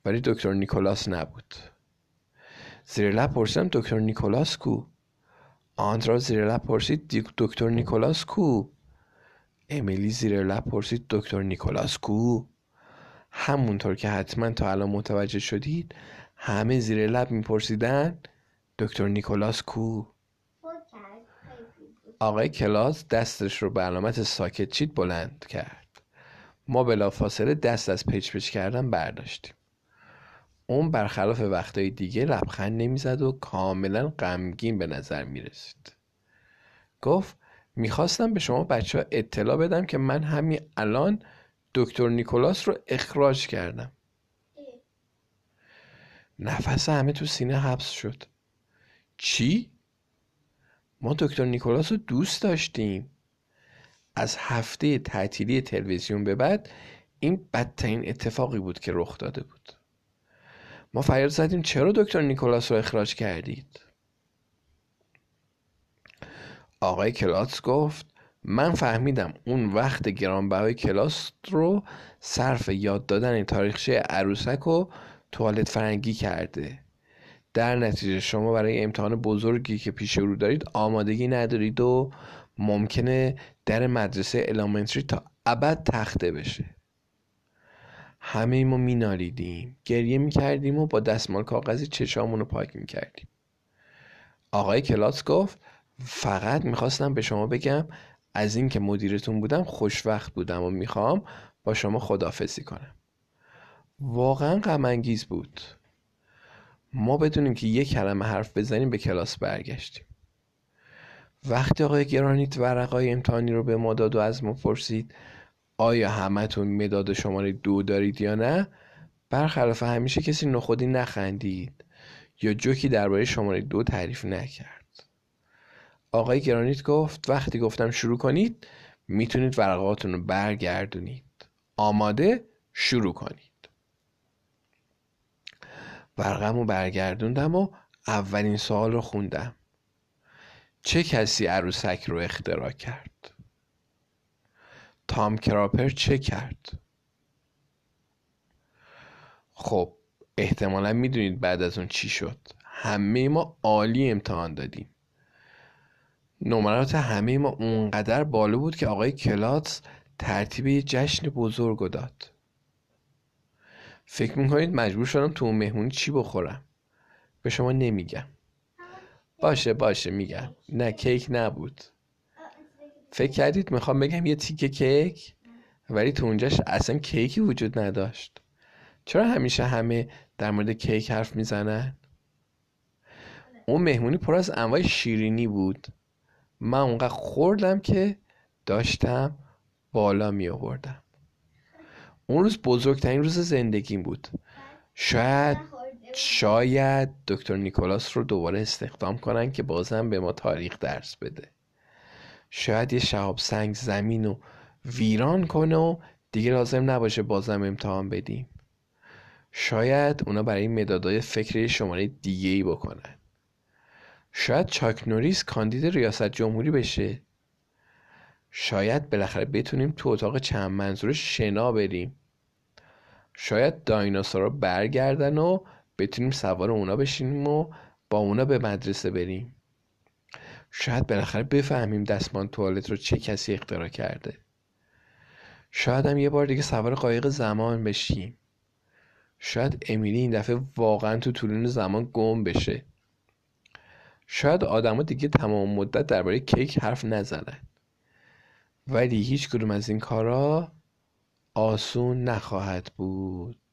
ولی دکتر نیکولاس نبود. زیر لب پرسیدم دکتر نیکولاس کو؟ آندرا زیر لب پرسید دکتر نیکولاس کو؟ امیلی زیر لب پرسید دکتر نیکولاس کو؟ همونطور که حتما تا الان متوجه شدید همه زیر لب میپرسیدن دکتر نیکولاس کو؟ آقای کلاس دستش رو به علامت ساکت چیت بلند کرد. ما بلافاصله دست از پیچ پیچ کردن برداشتیم. اون برخلاف وقتهای دیگه لبخند نمی‌زد و کاملا غمگین به نظر می‌رسید. گفت می‌خواستم به شما بچه ها اطلاع بدم که من همین الان دکتر نیکولاس رو اخراج کردم. نفس همه تو سینه حبس شد. چی؟ ما دکتر نیکولاس رو دوست داشتیم. از هفته تعطیلی تلویزیون به بعد این بدترین اتفاقی بود که رخ داده بود. ما فریاد زدیم چرا دکتر نیکولاس رو اخراج کردید؟ آقای کلاس گفت من فهمیدم اون وقت گرانبهای کلاس رو صرف یاد دادن تاریخچه عروسک و توالت فرنگی کرده. در نتیجه شما برای امتحان بزرگی که پیش رو دارید آمادگی ندارید و ممکنه در مدرسه الامنتری تا ابد تخته بشه. همه ما مینالیدیم. گریه می‌کردیم و با دستمال کاغذی چشامون رو پاک می‌کردیم. آقای کلاس گفت فقط می‌خواستم به شما بگم از اینکه مدیرتون بودم خوشوقت بودم و می‌خوام با شما خدافزی کنم. واقعا غم بود. ما بدونیم که یک کلمه حرف بزنیم به کلاس برگشتیم. وقتی آقای گرانیت ورقای امتحانی رو به ما داد و از ما پرسید آیا همتون مداد شماره دو دارید یا نه؟ برخلاف همیشه کسی نخودی نخندید یا جوکی درباره شماره دو تعریف نکرد. آقای گرانیت گفت وقتی گفتم شروع کنید می‌تونید ورقاتون رو برگردونید. آماده شروع کنید. ورقم رو برگردوندم و اولین سوال رو خوندم. چه کسی عروسک رو اختراع کرد؟ تام کراپر چه کرد؟ خب احتمالا می‌دونید بعد از اون چی شد. همه ما عالی امتحان دادیم. نمرات همه ما اونقدر بالا بود که آقای کلاتس ترتیب یه جشن بزرگ داد. فکر می‌کنید مجبور شدم تو اون مهمونی چی بخورم؟ به شما نمیگم. باشه باشه میگم. نه کیک نبود. فکر کردید می‌خوام بگم یه تیکه کیک؟ ولی تو اونجاش اصلا کیکی وجود نداشت. چرا همیشه همه در مورد کیک حرف می‌زنن؟ اون مهمونی پر از انواع شیرینی بود. من اونقدر خوردم که داشتم بالا می آوردم اون روز بزرگترین روز زندگیم بود. شاید شاید دکتر نیکولاس رو دوباره استخدام کنن که بازم به ما تاریخ درس بده. شاید یه شهاب سنگ زمین رو ویران کنه و دیگه لازم نباشه بازم امتحان بدیم. شاید اونا برای مدادای فکری شماره دیگه ای بکنن. شاید چاک نوریس کاندید ریاست جمهوری بشه. شاید بالاخره بتونیم تو اتاق چند منظور شنا بریم. شاید دایناسورا برگردن و بتونیم سوار اونا بشینیم و با اونا به مدرسه بریم. شاید بالاخره بفهمیم دستمان توالت رو چه کسی اختراع کرده. شاید هم یه بار دیگه سوار قایق زمان بشیم. شاید امیلی این دفعه واقعا تو طولون زمان گم بشه. شاید آدما دیگه تمام مدت درباره کیک حرف نزنن. ولی هیچ کدوم از این کارا آسون نخواهد بود.